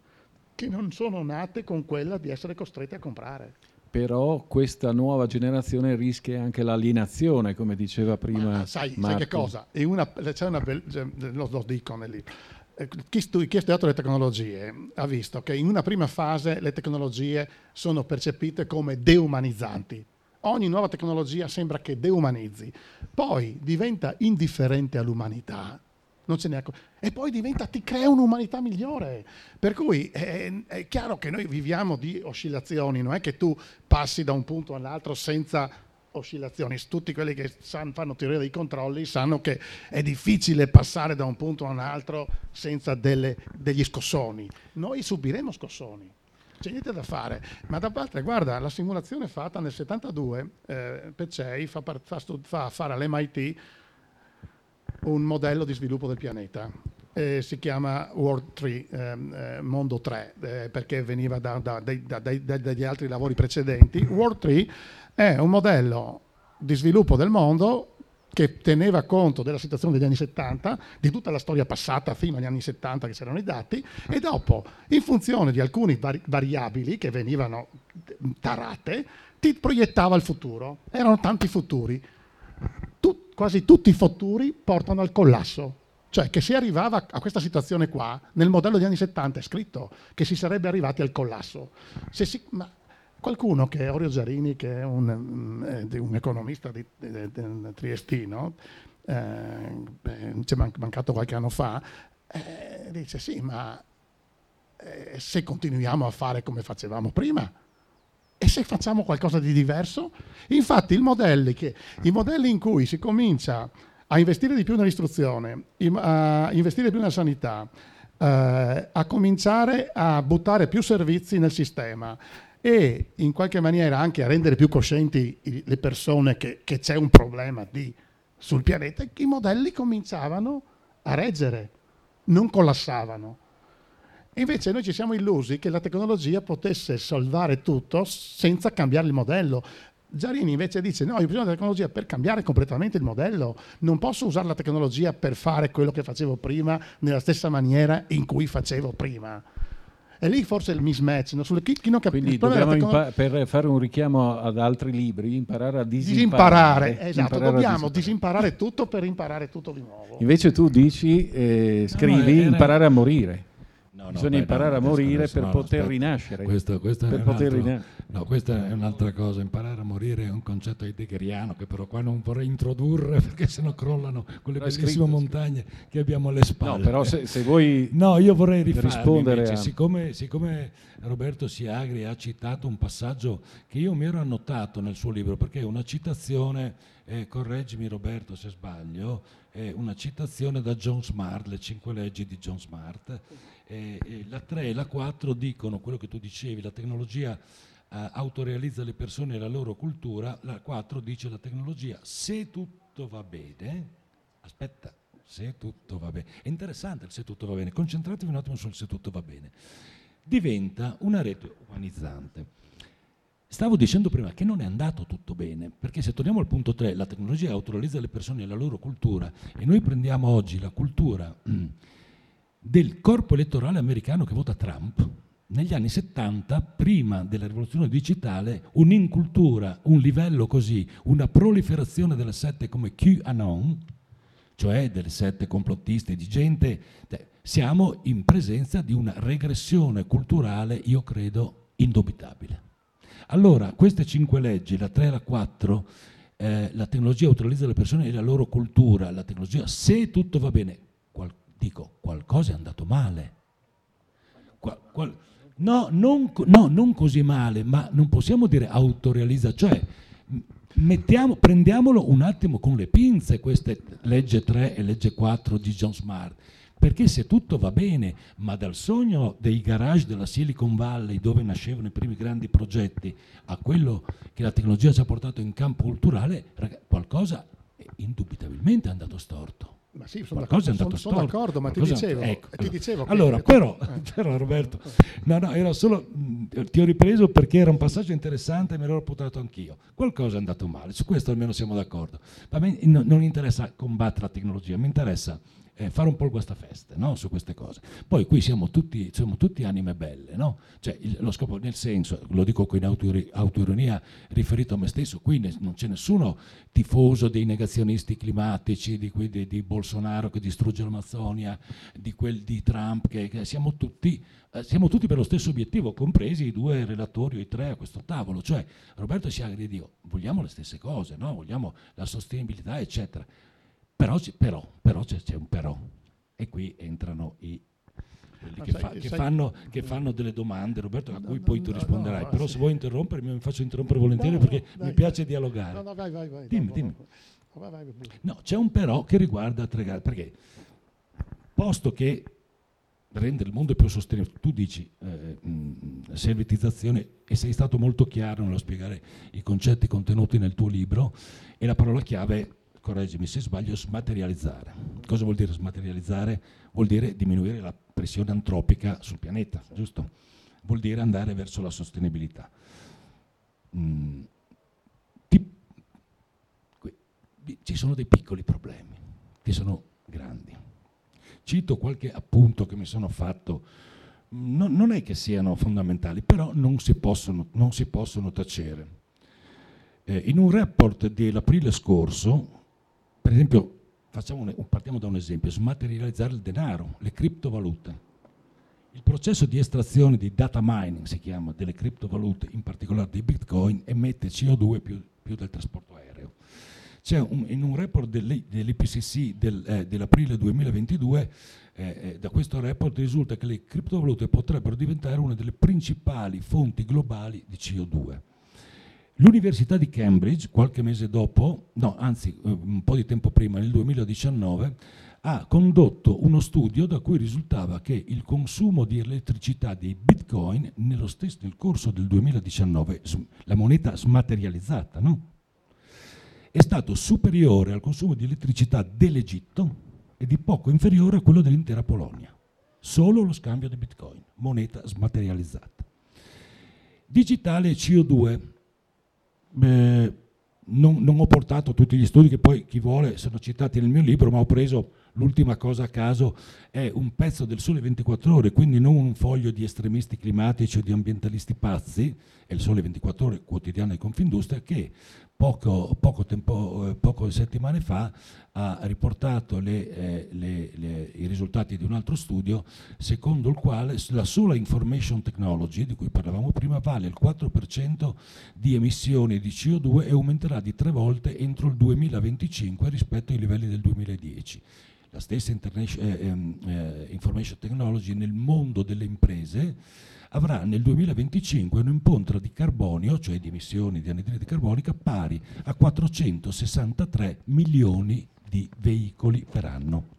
che non sono nate con quella di essere costrette a comprare. Però questa nuova generazione rischia anche l'alienazione, come diceva prima. Ma sai, sai che cosa? Una, c'è una, lo, lo dico nel libro. Eh, chi, stu- chi ha studiato le tecnologie ha visto che in una prima fase le tecnologie sono percepite come deumanizzanti. Ogni nuova tecnologia sembra che deumanizzi, poi diventa indifferente all'umanità non ce n'è e poi diventa, ti crea un'umanità migliore. Per cui è, è, chiaro che noi viviamo di oscillazioni, non è che tu passi da un punto all'altro senza oscillazioni. Tutti quelli che sanno, fanno teoria dei controlli sanno che è difficile passare da un punto a un altro senza delle, degli scossoni. Noi subiremo scossoni. C'è niente da fare, ma da parte, guarda, la simulazione fatta nel 72, eh, Pecei fa, fa, fa fare all'MIT un modello di sviluppo del pianeta. Eh, si chiama World 3, ehm, eh, Mondo 3, eh, perché veniva da, da, da, dagli altri lavori precedenti. World 3 è un modello di sviluppo del mondo che teneva conto della situazione degli anni 70, di tutta la storia passata fino agli anni 70 che c'erano i dati, e dopo, in funzione di alcune vari- variabili che venivano tarate, ti proiettava il futuro. Erano tanti futuri tu, quasi tutti i futuri portano al collasso. Cioè che si arrivava a questa situazione qua, nel modello degli anni 70 è scritto che si sarebbe arrivati al collasso. Si, qualcuno che è Orio Giarini, che è un, mm, eh, un economista di, di, di, triestino, eh, ci è mancato qualche anno fa, eh, dice sì, ma eh, se continuiamo a fare come facevamo prima, e se facciamo qualcosa di diverso? Infatti che, i modelli in cui si comincia a investire di più nell'istruzione, a investire più nella sanità, eh, a cominciare a buttare più servizi nel sistema e in qualche maniera anche a rendere più coscienti le persone che, che c'è un problema di, sul pianeta, i modelli cominciavano a reggere, non collassavano. Invece noi ci siamo illusi che la tecnologia potesse salvare tutto senza cambiare il modello. Giarini invece dice no, ho bisogno della tecnologia per cambiare completamente il modello, non posso usare la tecnologia per fare quello che facevo prima nella stessa maniera in cui facevo prima. E lì forse il mismatch, no? Sulle, chi, chi non capisce. Quindi dobbiamo tecnologia... impa- per fare un richiamo ad altri libri, imparare a disimparare. disimparare esatto, imparare dobbiamo disimparare tutto per imparare tutto di nuovo. Invece tu dici, eh, scrivi, no, era... imparare a morire. No, Bisogna beh, imparare a morire per poter rinascere. Questo, questo per poter altro, rina- no, questa è un'altra cosa. Imparare a morire è un concetto heideggeriano che però qua non vorrei introdurre perché sennò crollano quelle bellissime scritto, montagne che abbiamo alle spalle. No, però se, se vuoi No, io vorrei rispondere invece, a... siccome, siccome Roberto Siagri ha citato un passaggio che io mi ero annotato nel suo libro perché è una citazione, eh, correggimi Roberto se sbaglio, è una citazione da John Smart, le cinque leggi di John Smart eh, la 3 e la 4 dicono quello che tu dicevi, la tecnologia eh, autorealizza le persone e la loro cultura, la 4 dice la tecnologia, se tutto va bene, aspetta, se tutto va bene, è interessante il se tutto va bene, concentratevi un attimo sul se tutto va bene, diventa una rete umanizzante. Stavo dicendo prima che non è andato tutto bene, perché se torniamo al punto 3, la tecnologia autorealizza le persone e la loro cultura, e noi prendiamo oggi la cultura del corpo elettorale americano che vota Trump, negli anni 70, prima della rivoluzione digitale, un'incultura, un livello così, una proliferazione delle sette come QAnon, cioè delle sette complottiste di gente, siamo in presenza di una regressione culturale, io credo, indubitabile. Allora, queste cinque leggi, la 3 e la 4, eh, la tecnologia utilizza le persone e la loro cultura, la tecnologia, se tutto va bene, dico qualcosa è andato male. Qual, qual, no, non, no, non così male, ma non possiamo dire autorealizza, cioè mettiamo, prendiamolo un attimo con le pinze queste legge 3 e legge 4 di John Smart perché se tutto va bene, ma dal sogno dei garage della Silicon Valley dove nascevano i primi grandi progetti a quello che la tecnologia ci ha portato in campo culturale, qualcosa indubitabilmente è andato storto. Ma sì, sono, d'accordo, sono, sono d'accordo, ma ti dicevo, ecco, ti dicevo allora, però, però, Roberto, no, no, era solo, ti ho ripreso perché era un passaggio interessante e me l'ero portato anch'io. Qualcosa è andato male, su questo almeno siamo d'accordo. A me non interessa combattere la tecnologia, mi interessa eh, fare un po' il guastafeste no? su queste cose. Poi qui siamo tutti, siamo tutti anime belle, no? cioè, il, lo scopo, nel senso, lo dico con autoironia riferito a me stesso, qui ne, non c'è nessuno tifoso dei negazionisti climatici, di, di, di Bolsonaro che distrugge l'Amazzonia, di quel di Trump, che, che siamo, tutti, eh, siamo tutti per lo stesso obiettivo, compresi i due relatori o i tre a questo tavolo, cioè Roberto Siagri e io vogliamo le stesse cose, no? vogliamo la sostenibilità, eccetera però, però, però c'è, un però. E qui entrano i quelli che, sai, fa, che, fanno, che, fanno, delle domande, Roberto, a cui no, poi tu no, risponderai. Però se vuoi interrompermi, mi faccio interrompere volentieri perché dai, mi piace dialogare. No, no, vai, vai, vai. Dimmi, dimmi. No, c'è un però che riguarda tre gare, perché posto che rendere il mondo più sostenibile, tu dici eh, mh, servitizzazione e sei stato molto chiaro nello spiegare i concetti contenuti nel tuo libro e la parola chiave correggimi se sbaglio, smaterializzare. Cosa vuol dire smaterializzare? Vuol dire diminuire la pressione antropica sul pianeta, giusto? Vuol dire andare verso la sostenibilità. Mm. Ti, ci sono dei piccoli problemi, che sono grandi. Cito qualche appunto che mi sono fatto, non, non è che siano fondamentali, però non si possono, non si possono tacere. Eh, in un report dell'aprile scorso, per esempio, un, partiamo da un esempio, smaterializzare il denaro, le criptovalute. Il processo di estrazione di data mining, si chiama, delle criptovalute, in particolare dei bitcoin, emette CO2 più, più del trasporto aereo. Un, in un report dell'IPCC del, eh, dell'aprile 2022, eh, eh, da questo report risulta che le criptovalute potrebbero diventare una delle principali fonti globali di CO2. L'Università di Cambridge, qualche mese dopo, no, anzi eh, un po' di tempo prima, nel 2019, ha condotto uno studio da cui risultava che il consumo di elettricità dei bitcoin nello stesso nel corso del 2019, la moneta smaterializzata, no? è stato superiore al consumo di elettricità dell'Egitto e di poco inferiore a quello dell'intera Polonia. Solo lo scambio di bitcoin, moneta smaterializzata. Digitale CO2 Beh, non, non, ho portato tutti gli studi che poi chi vuole sono citati nel mio libro, ma ho preso l'ultima cosa a caso, è un pezzo del Sole 24 ore, quindi non un foglio di estremisti climatici o di ambientalisti pazzi, è il Sole 24 ore quotidiano di Confindustria, che poco, poco, tempo, eh, poco settimane fa ha riportato le, eh, le, le, i risultati di un altro studio secondo il quale la sola information technology di cui parlavamo prima vale il 4% di emissioni di CO2 e aumenterà di tre volte entro il 2025 rispetto ai livelli del 2010 la stessa eh, ehm, eh, information technology nel mondo delle imprese avrà nel 2025 un'imponta di carbonio, cioè di emissioni di anidride carbonica, pari a 463 milioni di veicoli per anno.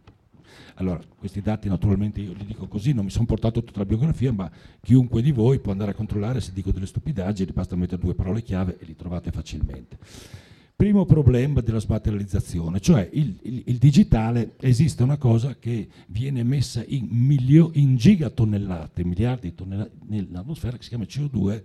Allora, questi dati naturalmente io li dico così, non mi sono portato tutta la biografia, ma chiunque di voi può andare a controllare se dico delle stupidaggini, basta mettere due parole chiave e li trovate facilmente. Primo problema della smaterializzazione, cioè il, il, il, digitale esiste una cosa che viene messa in, milio, in gigatonnellate, miliardi di tonnellate nell'atmosfera che si chiama CO2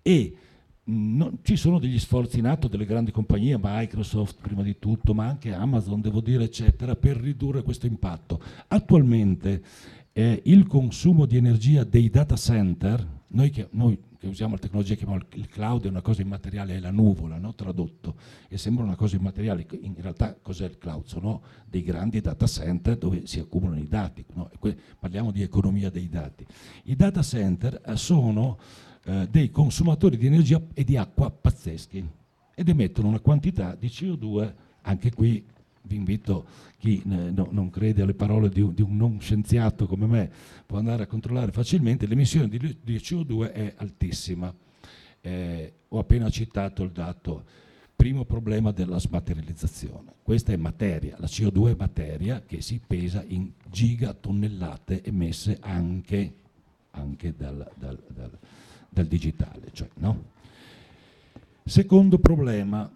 e non, ci sono degli sforzi in atto delle grandi compagnie, Microsoft prima di tutto, ma anche Amazon, devo dire, eccetera, per ridurre questo impatto. Attualmente eh, il consumo di energia dei data center, noi che, noi che usiamo la tecnologia che chiamiamo il cloud è una cosa immateriale, è la nuvola, no? tradotto, e sembra una cosa immateriale, in realtà cos'è il cloud? Sono dei grandi data center dove si accumulano i dati, no? parliamo di economia dei dati. I data center eh, sono eh, dei consumatori di energia e di acqua pazzeschi ed emettono una quantità di CO2, anche qui vi invito, chi eh, no, non crede alle parole di un, di un, non scienziato come me, può andare a controllare facilmente, l'emissione di, di CO2 è altissima. Eh, ho appena citato il dato, primo problema della smaterializzazione. Questa è materia, la CO2 è materia che si pesa in gigatonnellate emesse anche, anche dal, dal, dal, dal digitale. Cioè, no? Secondo problema,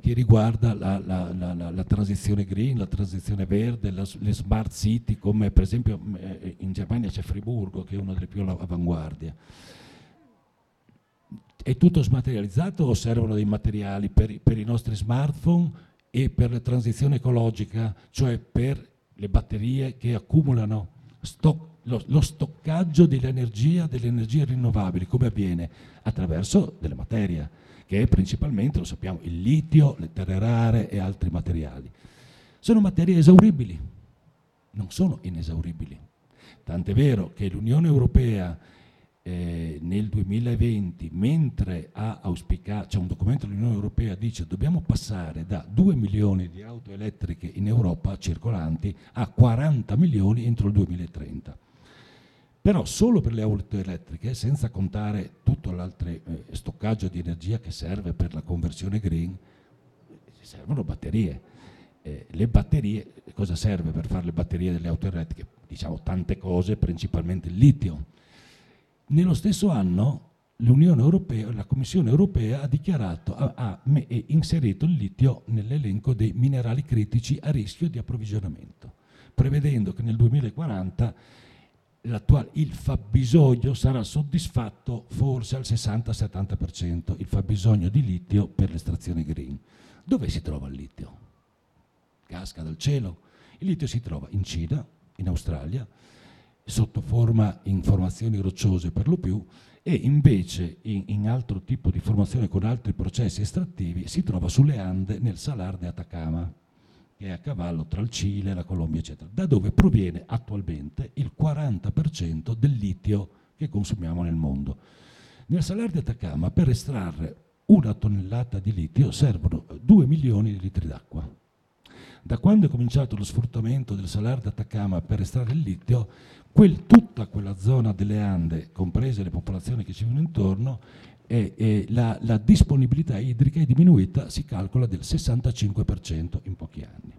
che riguarda la, la, la, la, transizione green, la transizione verde, le smart city, come per esempio eh, in Germania c'è Friburgo, che è una delle più avanguardie. È tutto smaterializzato o servono dei materiali per, per i nostri smartphone e per la transizione ecologica, cioè per le batterie che accumulano stock, lo, lo stoccaggio dell'energia, delle energie rinnovabili, come avviene? Attraverso delle materie che è principalmente, lo sappiamo, il litio, le terre rare e altri materiali. Sono materie esauribili, non sono inesauribili. Tant'è vero che l'Unione Europea eh, nel 2020, mentre ha auspicato, c'è un documento dell'Unione Europea che dice dobbiamo passare da 2 milioni di auto elettriche in Europa circolanti a 40 milioni entro il 2030. Però solo per le auto elettriche, senza contare tutto l'altro eh, stoccaggio di energia che serve per la conversione green, servono batterie. Eh, le batterie, cosa serve per fare le batterie delle auto elettriche? Diciamo tante cose, principalmente il litio. Nello stesso anno Europea, la Commissione Europea ha dichiarato, ha, ha inserito il litio nell'elenco dei minerali critici a rischio di approvvigionamento, prevedendo che nel 2040 il fabbisogno sarà soddisfatto forse al 60-70%, il fabbisogno di litio per l'estrazione green. Dove si trova il litio? Casca dal cielo. Il litio si trova in Cina, in Australia, sotto forma in formazioni rocciose per lo più, e invece in, in altro tipo di formazione con altri processi estrattivi si trova sulle Ande nel Salar de Atacama che è a cavallo tra il Cile, la Colombia, eccetera, da dove proviene attualmente il 40% del litio che consumiamo nel mondo. Nel Salar di Atacama per estrarre una tonnellata di litio servono 2 milioni di litri d'acqua. Da quando è cominciato lo sfruttamento del Salar di Atacama per estrarre il litio, quel, tutta quella zona delle Ande, comprese le popolazioni che ci vivono intorno, e, e la, la, disponibilità idrica è diminuita, si calcola, del 65% in pochi anni.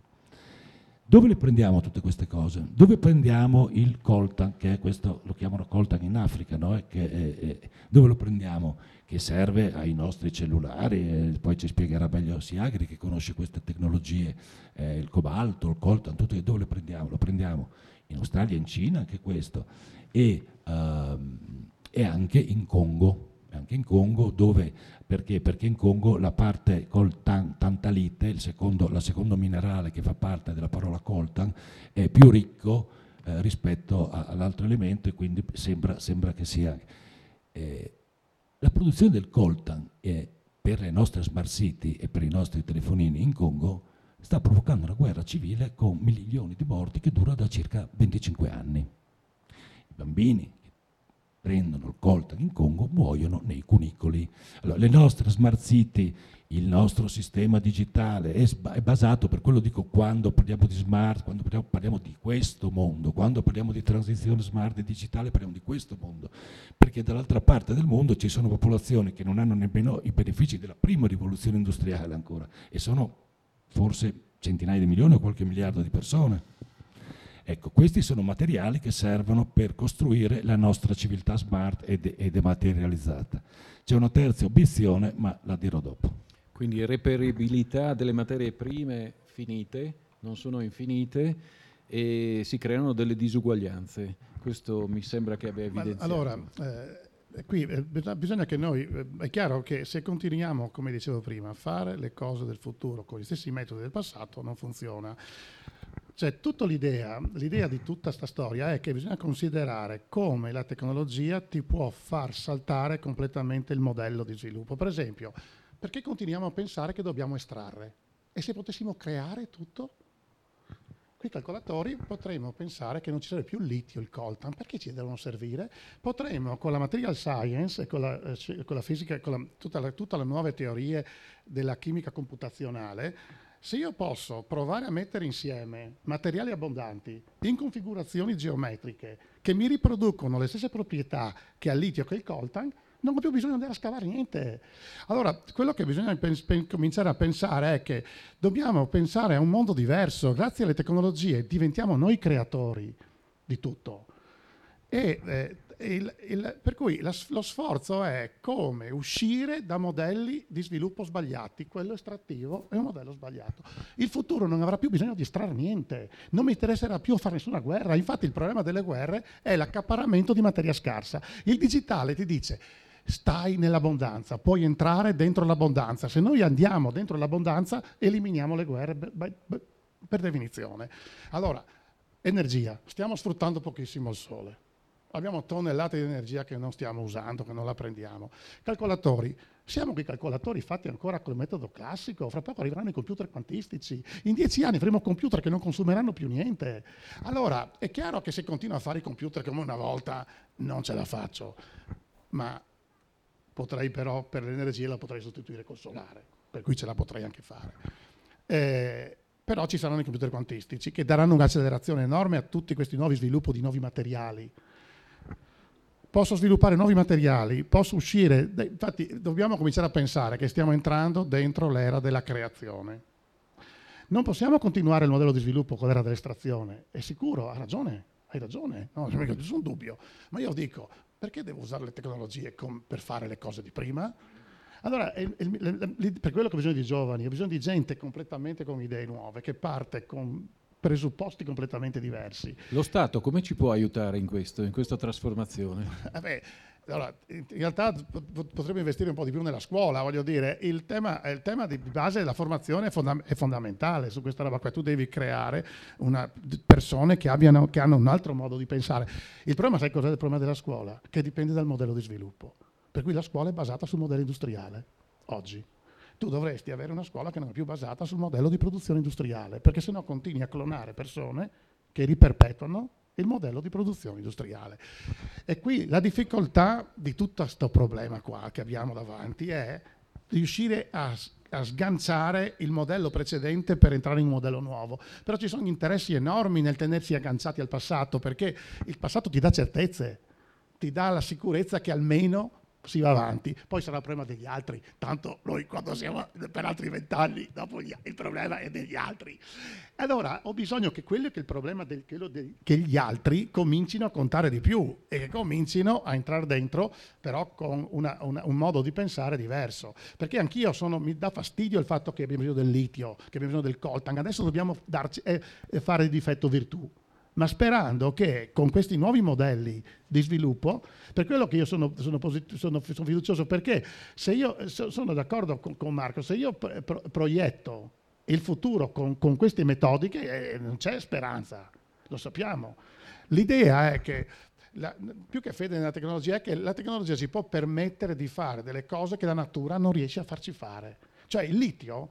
Dove le prendiamo tutte queste cose? Dove prendiamo il coltan, che è questo, lo chiamano coltan in Africa, no? è, è, dove lo prendiamo? Che serve ai nostri cellulari, poi ci spiegherà meglio Siagri che conosce queste tecnologie, eh, il cobalto, il coltan, tutto, dove le prendiamo? Lo prendiamo in Australia, in Cina, anche questo, e, um, e anche in Congo, anche in Congo, dove, perché? perché in Congo la parte col tan, tantalite, il secondo, la secondo minerale che fa parte della parola coltan, è più ricco eh, rispetto a, all'altro elemento e quindi sembra, sembra che sia... Eh, la produzione del coltan eh, per le nostre smart city e per i nostri telefonini in Congo sta provocando una guerra civile con milioni di morti che dura da circa 25 anni. I bambini prendono il coltan in Congo, muoiono nei cunicoli. Allora, le nostre smart city, il nostro sistema digitale è, è, basato, per quello dico quando parliamo di smart, quando parliamo, parliamo, di questo mondo, quando parliamo di transizione smart e digitale parliamo di questo mondo, perché dall'altra parte del mondo ci sono popolazioni che non hanno nemmeno i benefici della prima rivoluzione industriale ancora e sono forse centinaia di milioni o qualche miliardo di persone. Ecco, questi sono materiali che servono per costruire la nostra civiltà smart ed, ed dematerializzata. C'è una terza obiezione, ma la dirò dopo. Quindi reperibilità delle materie prime finite, non sono infinite, e si creano delle disuguaglianze. Questo mi sembra che abbia evidenziato. allora, eh, qui eh, bisogna che noi, eh, è chiaro che se continuiamo, come dicevo prima, a fare le cose del futuro con gli stessi metodi del passato, non funziona. Cioè, tutta l'idea, l'idea di tutta questa storia è che bisogna considerare come la tecnologia ti può far saltare completamente il modello di sviluppo. Per esempio, perché continuiamo a pensare che dobbiamo estrarre? E se potessimo creare tutto? Quei calcolatori potremmo pensare che non ci serve più il litio, il coltan, perché ci devono servire? Potremmo con la material science e con la, eh, con la fisica, con la, tutte le tutta le nuove teorie della chimica computazionale, se io posso provare a mettere insieme materiali abbondanti in configurazioni geometriche che mi riproducono le stesse proprietà che ha il litio che il coltan, non ho più bisogno di andare a scavare niente. Allora, quello che bisogna pens- pen- cominciare a pensare è che dobbiamo pensare a un mondo diverso. Grazie alle tecnologie diventiamo noi creatori di tutto. E, eh, il, il, per cui la, lo sforzo è come uscire da modelli di sviluppo sbagliati. Quello estrattivo è un modello sbagliato. Il futuro non avrà più bisogno di estrarre niente, non mi interesserà più fare nessuna guerra. Infatti il problema delle guerre è l'accaparramento di materia scarsa. Il digitale ti dice stai nell'abbondanza, puoi entrare dentro l'abbondanza. Se noi andiamo dentro l'abbondanza, eliminiamo le guerre per definizione. Allora, energia, stiamo sfruttando pochissimo il sole. Abbiamo tonnellate di energia che non stiamo usando, che non la prendiamo. Calcolatori, siamo quei calcolatori fatti ancora col metodo classico, fra poco arriveranno i computer quantistici, in dieci anni avremo computer che non consumeranno più niente. Allora, è chiaro che se continuo a fare i computer come una volta non ce la faccio, ma potrei però per l'energia la potrei sostituire col solare, per cui ce la potrei anche fare. Eh, però ci saranno i computer quantistici che daranno un'accelerazione enorme a tutti questi nuovi sviluppi di nuovi materiali. Posso sviluppare nuovi materiali, posso uscire, infatti dobbiamo cominciare a pensare che stiamo entrando dentro l'era della creazione. Non possiamo continuare il modello di sviluppo con l'era dell'estrazione, è sicuro, ha ragione, hai ragione, no, non c'è nessun dubbio, ma io dico, perché devo usare le tecnologie com- per fare le cose di prima? Allora, per quello che ho bisogno di giovani, ho bisogno di gente completamente con idee nuove, che parte con presupposti completamente diversi. Lo Stato come ci può aiutare in questo, in questa trasformazione? Vabbè, allora, in realtà potremmo investire un po' di più nella scuola, voglio dire, il tema, il tema di base della formazione è, fonda- è, fondamentale su questa roba qua, tu devi creare una, persone che, abbiano, che hanno un altro modo di pensare. Il problema, sai cos'è il problema della scuola? Che dipende dal modello di sviluppo, per cui la scuola è basata sul modello industriale, oggi. Tu dovresti avere una scuola che non è più basata sul modello di produzione industriale, perché se no continui a clonare persone che riperpetuano il modello di produzione industriale. E qui la difficoltà di tutto questo problema qua che abbiamo davanti è riuscire a, a, sganciare il modello precedente per entrare in un modello nuovo. Però ci sono interessi enormi nel tenersi agganciati al passato, perché il passato ti dà certezze, ti dà la sicurezza che almeno si va avanti, poi sarà il problema degli altri, tanto noi quando siamo per altri vent'anni, dopo gli, il problema è degli altri. Allora ho bisogno che quello che il problema del, del, che gli altri comincino a contare di più e che comincino a entrare dentro, però con una, una, un modo di pensare diverso. Perché anch'io sono, mi dà fastidio il fatto che abbiamo bisogno del litio, che abbiamo bisogno del coltan, adesso dobbiamo darci, eh, fare di difetto virtù ma sperando che con questi nuovi modelli di sviluppo, per quello che io sono, sono, posit- sono, sono fiducioso, perché se io sono d'accordo con, con Marco, se io pro- proietto il futuro con, con queste metodiche, eh, non c'è speranza, lo sappiamo. L'idea è che la, più che fede nella tecnologia è che la tecnologia si può permettere di fare delle cose che la natura non riesce a farci fare. Cioè il litio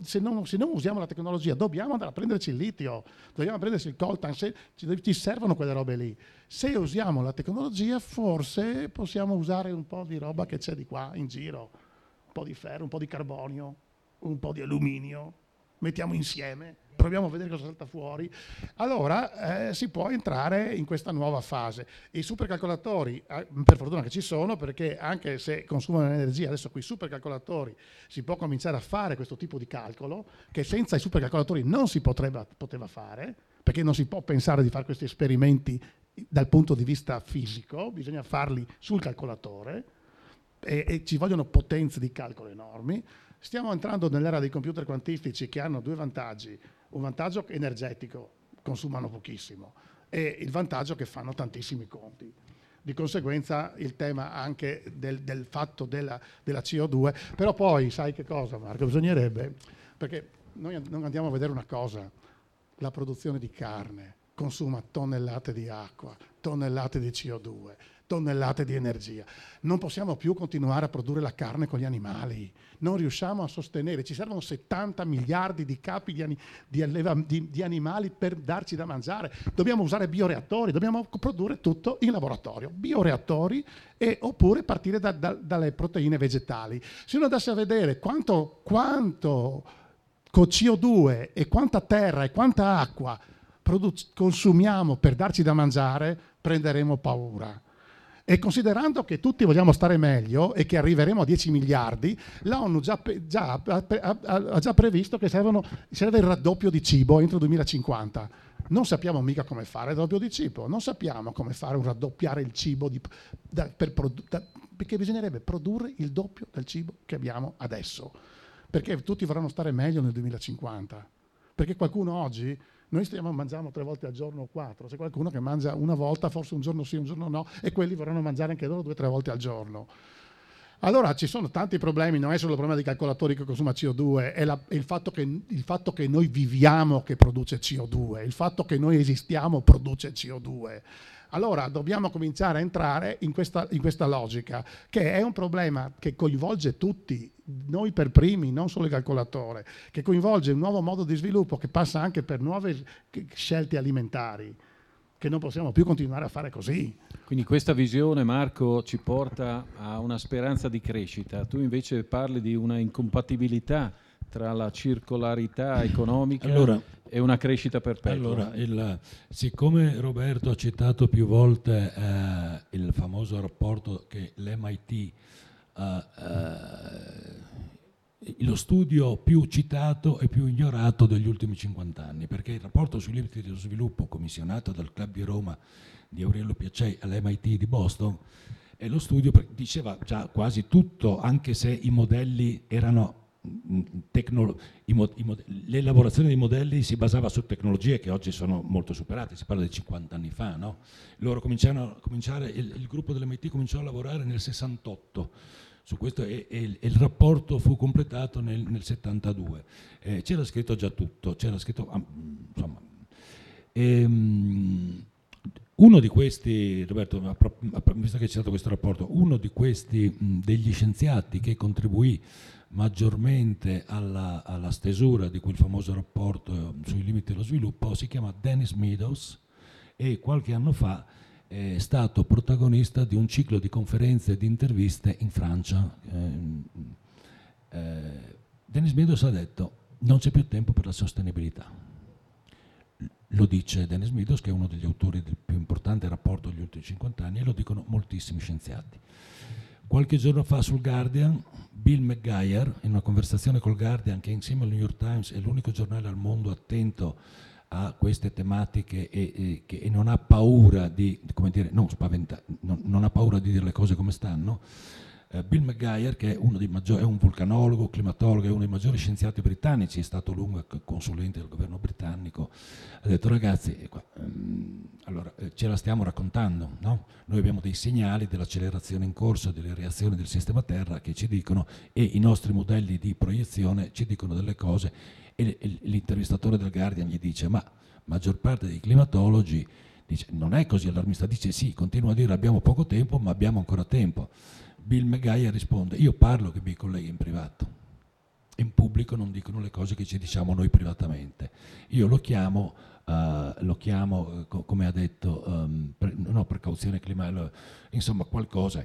se, non, se, non, usiamo la tecnologia dobbiamo andare a prenderci il litio, dobbiamo prenderci il coltan, se, ci, ci, servono quelle robe lì. Se usiamo la tecnologia forse possiamo usare un po' di roba che c'è di qua in giro, un po' di ferro, un po' di carbonio, un po' di alluminio, mettiamo insieme proviamo a vedere cosa salta fuori, allora eh, si può entrare in questa nuova fase. I supercalcolatori, eh, per fortuna che ci sono, perché anche se consumano energia, adesso con i supercalcolatori si può cominciare a fare questo tipo di calcolo, che senza i supercalcolatori non si potrebbe, poteva fare, perché non si può pensare di fare questi esperimenti dal punto di vista fisico, bisogna farli sul calcolatore e, e ci vogliono potenze di calcolo enormi. Stiamo entrando nell'era dei computer quantistici che hanno due vantaggi un vantaggio energetico, consumano pochissimo, e il vantaggio che fanno tantissimi conti. Di conseguenza il tema anche del, del fatto della, della, CO2, però poi sai che cosa Marco? Bisognerebbe, perché noi non andiamo a vedere una cosa, la produzione di carne consuma tonnellate di acqua, tonnellate di CO2, tonnellate di energia. Non possiamo più continuare a produrre la carne con gli animali, non riusciamo a sostenere, ci servono 70 miliardi di capi di, di, di, di animali per darci da mangiare, dobbiamo usare bioreattori, dobbiamo produrre tutto in laboratorio, bioreattori e, oppure partire da, da, dalle proteine vegetali. Se uno andasse a vedere quanto, quanto con CO2 e quanta terra e quanta acqua produ- consumiamo per darci da mangiare, prenderemo paura. E considerando che tutti vogliamo stare meglio e che arriveremo a 10 miliardi, l'ONU già, già, ha, ha, già previsto che servono, serve il raddoppio di cibo entro il 2050. Non sappiamo mica come fare il raddoppio di cibo, non sappiamo come fare un raddoppiare il cibo di, da, per da, perché bisognerebbe produrre il doppio del cibo che abbiamo adesso. Perché tutti vorranno stare meglio nel 2050. Perché qualcuno oggi noi stiamo, mangiamo tre volte al giorno o quattro, c'è qualcuno che mangia una volta, forse un giorno sì, un giorno no, e quelli vorranno mangiare anche loro due o tre volte al giorno. Allora ci sono tanti problemi, non è solo il problema dei calcolatori che consuma CO2, è, la, è il, fatto che, il, fatto che, noi viviamo che produce CO2, il fatto che noi esistiamo produce CO2. Allora dobbiamo cominciare a entrare in questa, in questa logica, che è un problema che coinvolge tutti, noi per primi, non solo il calcolatore, che coinvolge un nuovo modo di sviluppo che passa anche per nuove scelte alimentari che non possiamo più continuare a fare così. Quindi questa visione, Marco, ci porta a una speranza di crescita. Tu invece parli di una incompatibilità tra la circolarità economica allora, e una crescita perpetua. Allora, il, siccome Roberto ha citato più volte eh, il famoso rapporto che l'MIT ha lo studio più citato e più ignorato degli ultimi 50 anni, perché il rapporto sui limiti dello sviluppo commissionato dal Club di Roma di Aurelio Piacei all'MIT di Boston è lo studio diceva già quasi tutto, anche se i modelli erano Tecno, i mod, i mod, l'elaborazione dei modelli si basava su tecnologie che oggi sono molto superate, si parla di 50 anni fa. No? Il, il, gruppo dell'MIT cominciò a lavorare nel 68 su questo e, e, e il rapporto fu completato nel, nel 72. Eh, c'era scritto già tutto, c'era scritto, ah, insomma, ehm, uno di questi, Roberto, visto che c'è stato questo rapporto, uno di questi degli scienziati che contribuì maggiormente alla, alla, stesura di quel famoso rapporto sui limiti dello sviluppo si chiama Dennis Meadows e qualche anno fa è stato protagonista di un ciclo di conferenze e di interviste in Francia. Eh, eh, Dennis Meadows ha detto non c'è più tempo per la sostenibilità. Lo dice Dennis Meadows, che è uno degli autori del più importante rapporto degli ultimi 50 anni, e lo dicono moltissimi scienziati. Qualche giorno fa sul Guardian, Bill McGuire, in una conversazione col Guardian, che insieme al New York Times è l'unico giornale al mondo attento a queste tematiche e, e, e non ha paura di, come dire, non, spaventa, non, non ha paura di dire le cose come stanno, Bill McGuire, che è, maggiori, è, un vulcanologo, climatologo, è uno dei maggiori scienziati britannici, è stato lungo consulente del governo britannico, ha detto ragazzi, eh, ehm, allora, eh, ce la stiamo raccontando, no? noi abbiamo dei segnali dell'accelerazione in corso, delle reazioni del sistema Terra che ci dicono e i nostri modelli di proiezione ci dicono delle cose e l'intervistatore del Guardian gli dice ma maggior parte dei climatologi dice non è così allarmista, dice sì, continua a dire abbiamo poco tempo ma abbiamo ancora tempo. Bill McGuire risponde io parlo con i miei colleghi in privato, in pubblico non dicono le cose che ci diciamo noi privatamente. Io lo chiamo, uh, lo chiamo uh, come ha detto, um, pre, no, precauzione climatica, insomma qualcosa.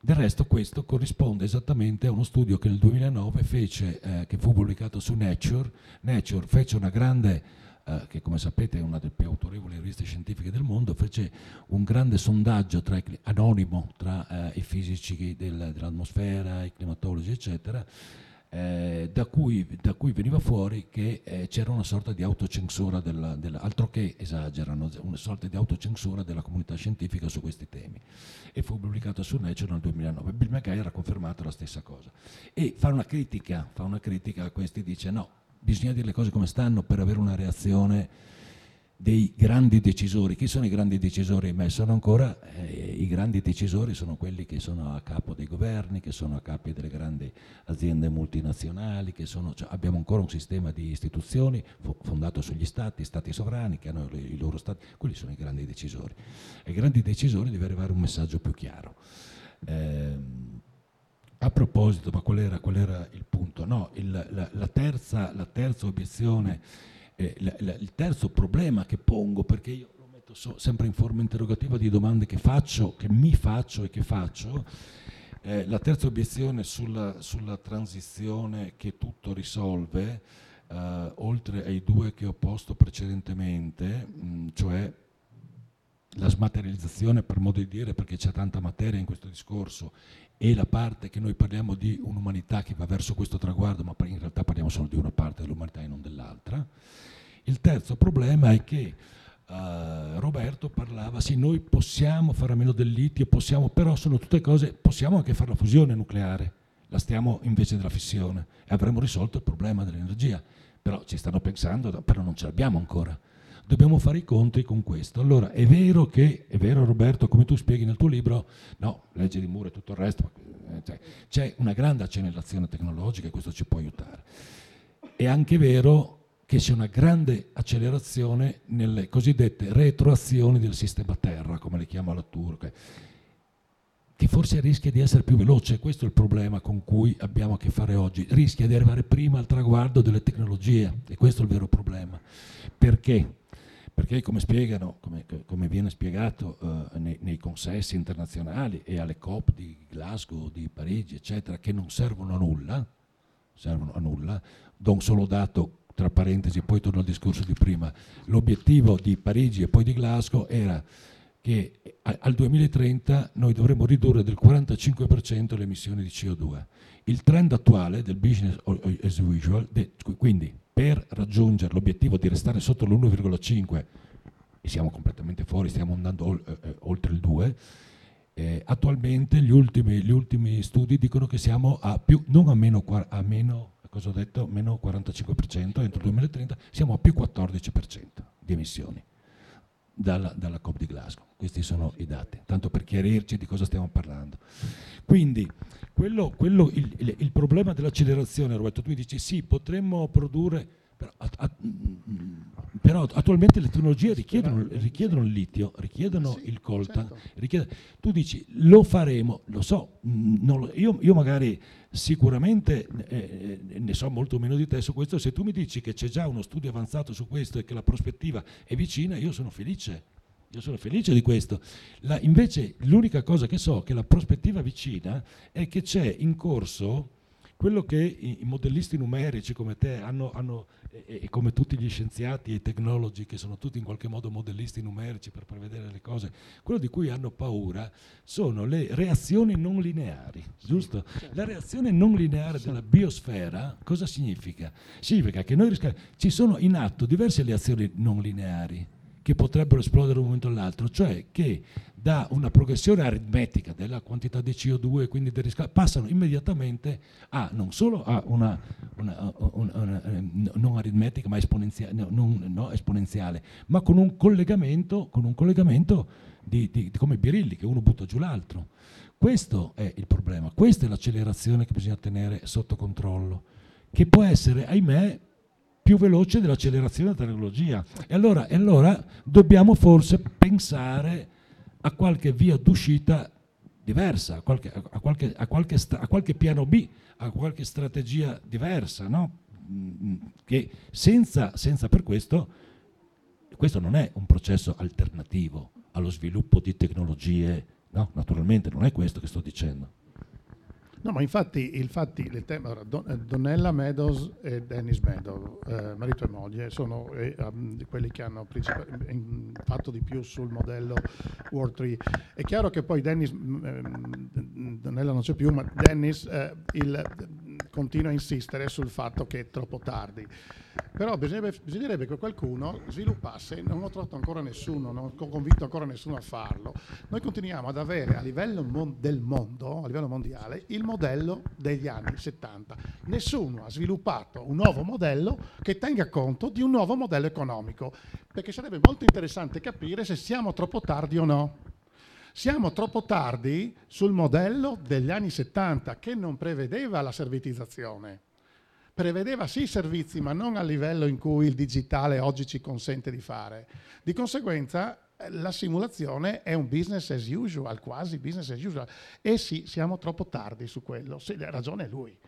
Del resto questo corrisponde esattamente a uno studio che nel 2009 fece, eh, che fu pubblicato su Nature. Nature fece una grande, eh, che come sapete è una delle più autorevoli riviste scientifiche del mondo, fece un grande sondaggio tra, anonimo tra eh, i fisici del, dell'atmosfera, i climatologi, eccetera, eh, da, cui, da, cui, veniva fuori che eh, c'era una sorta di autocensura, della, della, altro che esagerano, una sorta di autocensura della comunità scientifica su questi temi. E fu pubblicato su Nature nel 2009. Bill McGuire ha confermato la stessa cosa. E fa una critica, fa una critica a questi, dice no, bisogna dire le cose come stanno per avere una reazione dei grandi decisori. Chi sono i grandi decisori? Beh, sono ancora eh, i grandi decisori sono quelli che sono a capo dei governi, che sono a capo delle grandi aziende multinazionali, sono, cioè, abbiamo ancora un sistema di istituzioni fondato sugli stati, stati sovrani che hanno i loro stati, quelli sono i grandi decisori. Ai grandi decisori deve arrivare un messaggio più chiaro. Eh, a proposito, ma qual era, qual era il punto? No, il, la, la, terza, la terza obiezione eh, la, il terzo problema che pongo, perché io lo metto so, sempre in forma interrogativa di domande che faccio, che mi faccio e che faccio, eh, la terza obiezione sulla, sulla, transizione che tutto risolve, eh, oltre ai due che ho posto precedentemente, mh, mm, cioè la smaterializzazione per modo di dire, perché c'è tanta materia in questo discorso, e la parte che noi parliamo di un'umanità che va verso questo traguardo, ma in realtà parliamo solo di una parte dell'umanità e non dell'altra. Il terzo problema è che uh, Roberto parlava, sì, noi possiamo fare a meno del litio, possiamo, però sono tutte cose, possiamo anche fare la fusione nucleare, la stiamo invece della fissione. E avremo risolto il problema dell'energia, però ci stanno pensando, però non ce l'abbiamo ancora dobbiamo fare i conti con questo. Allora, è vero che, è vero Roberto, come tu spieghi nel tuo libro, no, legge di Moore e tutto il resto, eh, cioè, c'è una grande accelerazione tecnologica e questo ci può aiutare. È anche vero che c'è una grande accelerazione nelle cosiddette retroazioni del sistema Terra, come le chiama la Turca, che forse rischia di essere più veloce, questo è il problema con cui abbiamo a che fare oggi, rischia di arrivare prima al traguardo delle tecnologie e questo è il vero problema. Perché? Perché come spiegano, come, come viene spiegato uh, nei, nei, consessi internazionali e alle COP di Glasgow, di Parigi, eccetera, che non servono a nulla, servono a nulla, do un solo dato tra parentesi, poi torno al discorso di prima, l'obiettivo di Parigi e poi di Glasgow era che al 2030 noi dovremmo ridurre del 45% le emissioni di CO2. Il trend attuale del business as usual, quindi per raggiungere l'obiettivo di restare sotto l'1,5 e siamo completamente fuori, stiamo andando eh, eh, oltre il 2, eh, attualmente gli ultimi, gli ultimi, studi dicono che siamo a più, non a meno, a meno, detto, meno 45% entro il 2030, siamo a più 14% di emissioni dalla, dalla COP di Glasgow. Questi sono i dati, tanto per chiarirci di cosa stiamo parlando. Quindi quello, quello, il, il, il, problema dell'accelerazione, Roberto, tu mi dici sì, potremmo produrre, però, a, a, però attualmente le tecnologie richiedono, richiedono, il litio, richiedono sì, il coltan, certo. richiedono, tu dici lo faremo, lo so, lo, io, io, magari sicuramente eh, ne so molto meno di te su questo, se tu mi dici che c'è già uno studio avanzato su questo e che la prospettiva è vicina, io sono felice io sono felice di questo. La, invece l'unica cosa che so che la prospettiva vicina è che c'è in corso quello che i, i modellisti numerici come te hanno, hanno e, e, come tutti gli scienziati e i tecnologi che sono tutti in qualche modo modellisti numerici per prevedere le cose, quello di cui hanno paura sono le reazioni non lineari, giusto? Certo. La reazione non lineare della biosfera cosa significa? Significa che noi rischiamo, ci sono in atto diverse reazioni non lineari che potrebbero esplodere da un momento all'altro, cioè che da una progressione aritmetica della quantità di CO2 e quindi del riscaldamento passano immediatamente a non solo a una, una, una, una non aritmetica ma esponenziale, non, no, esponenziale, ma con un collegamento, con un collegamento di, di, di come birilli, che uno butta giù l'altro. Questo è il problema, questa è l'accelerazione che bisogna tenere sotto controllo, che può essere, ahimè, più veloce dell'accelerazione della tecnologia. E allora, e allora dobbiamo forse pensare a qualche via d'uscita diversa, a qualche, a qualche, a qualche, a qualche piano B, a qualche strategia diversa, no? Mm, che senza, senza per questo, questo non è un processo alternativo allo sviluppo di tecnologie, no? naturalmente non è questo che sto dicendo. No, ma infatti, infatti il tema, Don, eh, Donella Meadows e Dennis Meadows, eh, marito e moglie, sono eh, um, quelli che hanno fatto di più sul modello World 3. È chiaro che poi Dennis, eh, Donella non c'è più, ma Dennis, il, continuo a insistere sul fatto che è troppo tardi. Però bisognerebbe, bisognerebbe, che qualcuno sviluppasse, non ho trovato ancora nessuno, non ho convinto ancora nessuno a farlo. Noi continuiamo ad avere a livello mon- del mondo, a livello mondiale, il modello degli anni 70. Nessuno ha sviluppato un nuovo modello che tenga conto di un nuovo modello economico, perché sarebbe molto interessante capire se siamo troppo tardi o no. Siamo troppo tardi sul modello degli anni 70 che non prevedeva la servitizzazione prevedeva sì servizi, ma non a livello in cui il digitale oggi ci consente di fare. Di conseguenza eh, la simulazione è un business as usual, quasi business as usual. E sì, siamo troppo tardi su quello. Sì, la ragione lui.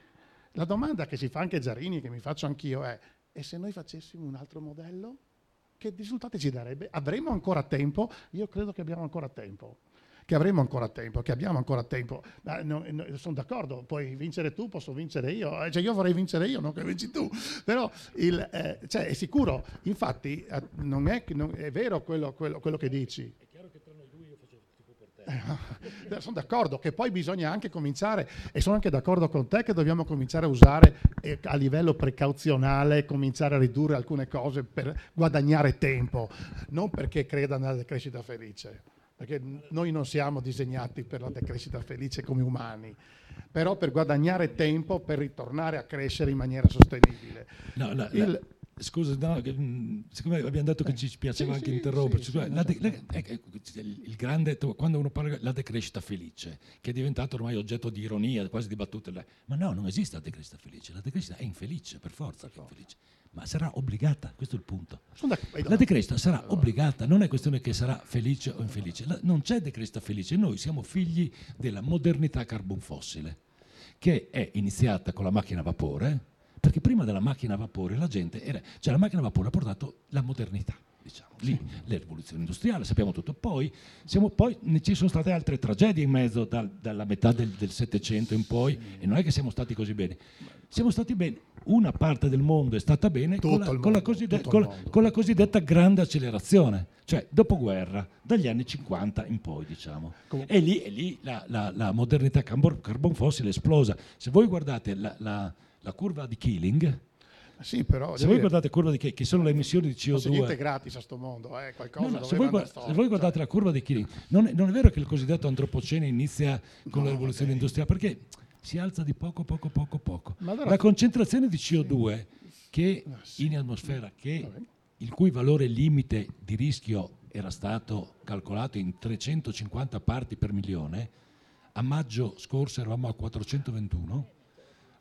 La domanda che si fa anche Giarini, che mi faccio anch'io, è: e se noi facessimo un altro modello? Che risultati ci darebbe? Avremo ancora tempo? Io credo che abbiamo ancora tempo che avremo ancora tempo, che abbiamo ancora tempo. Ma no, no, sono d'accordo, puoi vincere tu, posso vincere io, eh, cioè io vorrei vincere io, non che vinci tu, però il, eh, cioè, è sicuro, infatti eh, non è, non, è vero quello, quello, quello che dici. È chiaro che tra noi due io faccio tipo per te. Eh, sono d'accordo che poi bisogna anche cominciare e sono anche d'accordo con te che dobbiamo cominciare a usare eh, a livello precauzionale, cominciare a ridurre alcune cose per guadagnare tempo, non perché creda nella crescita felice perché noi non siamo disegnati per la decrescita felice come umani, però per guadagnare tempo per ritornare a crescere in maniera sostenibile. No, no, Il, Scusa, no, mm, siccome abbiamo detto che ci piaceva sì, anche sì, interromperci, sì, la de- la, il grande, quando uno parla della decrescita felice, che è diventato ormai oggetto di ironia, quasi di battute, ma no, non esiste la decrescita felice, la decrescita è infelice, per forza per è infelice ma sarà obbligata, questo è il punto. La decrescita sarà obbligata, non è questione che sarà felice o infelice, la, non c'è decrescita felice, noi siamo figli della modernità carbon fossile, che è iniziata con la macchina a vapore, perché prima della macchina a vapore la gente era, cioè la macchina a vapore ha portato la modernità diciamo. Lì la rivoluzione industriale, sappiamo tutto. Poi, siamo, poi, ci sono state altre tragedie in mezzo dal, dalla metà del Settecento in poi e non è che siamo stati così bene. Siamo stati bene, una parte del mondo è stata bene con la, con, la con, con la, cosiddetta grande accelerazione, cioè dopoguerra, dagli anni 50 in poi diciamo. E lì, e lì la, la, la, modernità carbon, fossile esplosa. Se voi guardate la, curva di Killing, sì, però, se voi guardate la curva di che, che sono le emissioni di CO2 non niente gratis a sto mondo eh, qualcosa no, no, se, voi guarda, se, voi guardate cioè. la curva di Killing non è, non è, vero che il cosiddetto antropocene inizia con no, la rivoluzione okay. industriale perché si alza di poco poco poco poco allora, la concentrazione di CO2 sì. che ah, sì. in atmosfera che, il cui valore limite di rischio era stato calcolato in 350 parti per milione a maggio scorso eravamo a 421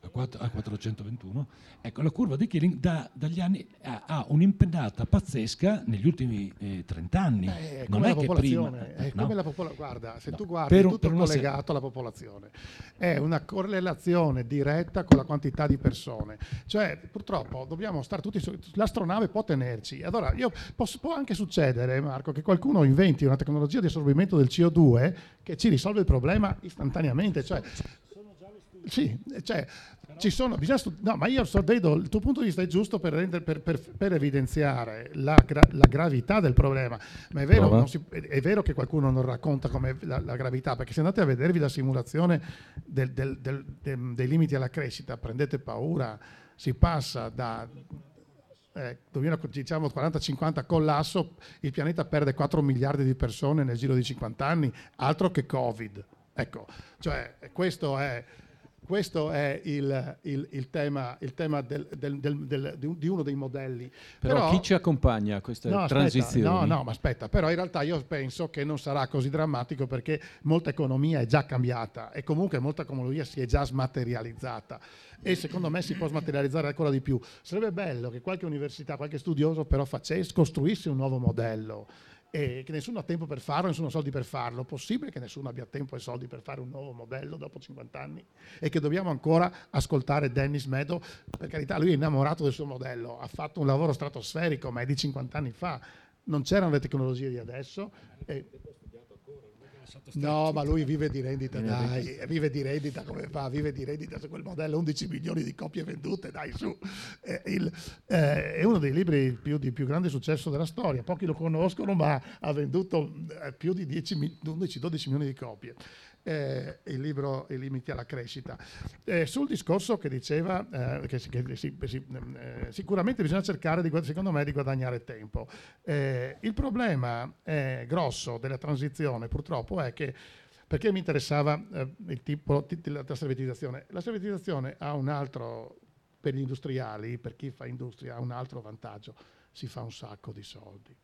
a, 4, a 421, ecco la curva di Killing da, dagli anni ha, ha, un'impennata pazzesca negli ultimi eh, 30 anni. Eh, non è che prima, è no? come la popolazione, guarda, se tu guardi per, tutto per collegato se... alla popolazione, è una correlazione diretta con la quantità di persone. Cioè, purtroppo dobbiamo stare tutti su, l'astronave può tenerci. Allora, io, posso, può anche succedere, Marco, che qualcuno inventi una tecnologia di assorbimento del CO2 che ci risolve il problema istantaneamente, cioè sì, cioè, ci sono, stud- no, ma io so, vedo il tuo punto di vista è giusto per, render, per, per, per evidenziare la, gra- la, gravità del problema, ma è vero, si, è vero che qualcuno non racconta come la, la, gravità, perché se andate a vedervi la simulazione del, del, del, dei limiti alla crescita, prendete paura, si passa da eh, diciamo 40-50 collasso, il pianeta perde 4 miliardi di persone nel giro di 50 anni, altro che Covid. Ecco, cioè questo è questo è il, il, il tema, il tema del, del, del, di uno dei modelli. Però, però, chi ci accompagna a questa no, transizione? No, no, ma aspetta, però in realtà io penso che non sarà così drammatico perché molta economia è già cambiata e comunque molta economia si è già smaterializzata e secondo me si può smaterializzare ancora di più. Sarebbe bello che qualche università, qualche studioso però facesse, costruisse un nuovo modello e che nessuno ha tempo per farlo, nessuno ha soldi per farlo. Possibile che nessuno abbia tempo e soldi per fare un nuovo modello dopo 50 anni e che dobbiamo ancora ascoltare Dennis Meadow? Per carità, lui è innamorato del suo modello, ha fatto un lavoro stratosferico, ma è di 50 anni fa. Non c'erano le tecnologie di adesso. E No, ma lui vive di rendita, dai, vive di rendita come fa? Vive di rendita su quel modello, 11 milioni di copie vendute, dai su. È, il, eh, è uno dei libri più, di più grande successo della storia, pochi lo conoscono, ma ha venduto eh, più di 11-12 milioni di copie. Eh, il libro I limiti alla crescita. Eh, sul discorso che diceva eh, che, che si, si, eh, sicuramente bisogna cercare, di, secondo me, di guadagnare tempo. Eh, il problema grosso della transizione purtroppo è che perché mi interessava il tipo della servitizzazione? La servitizzazione ha un altro, per gli industriali, per chi fa industria, ha un altro vantaggio, si fa un sacco di soldi.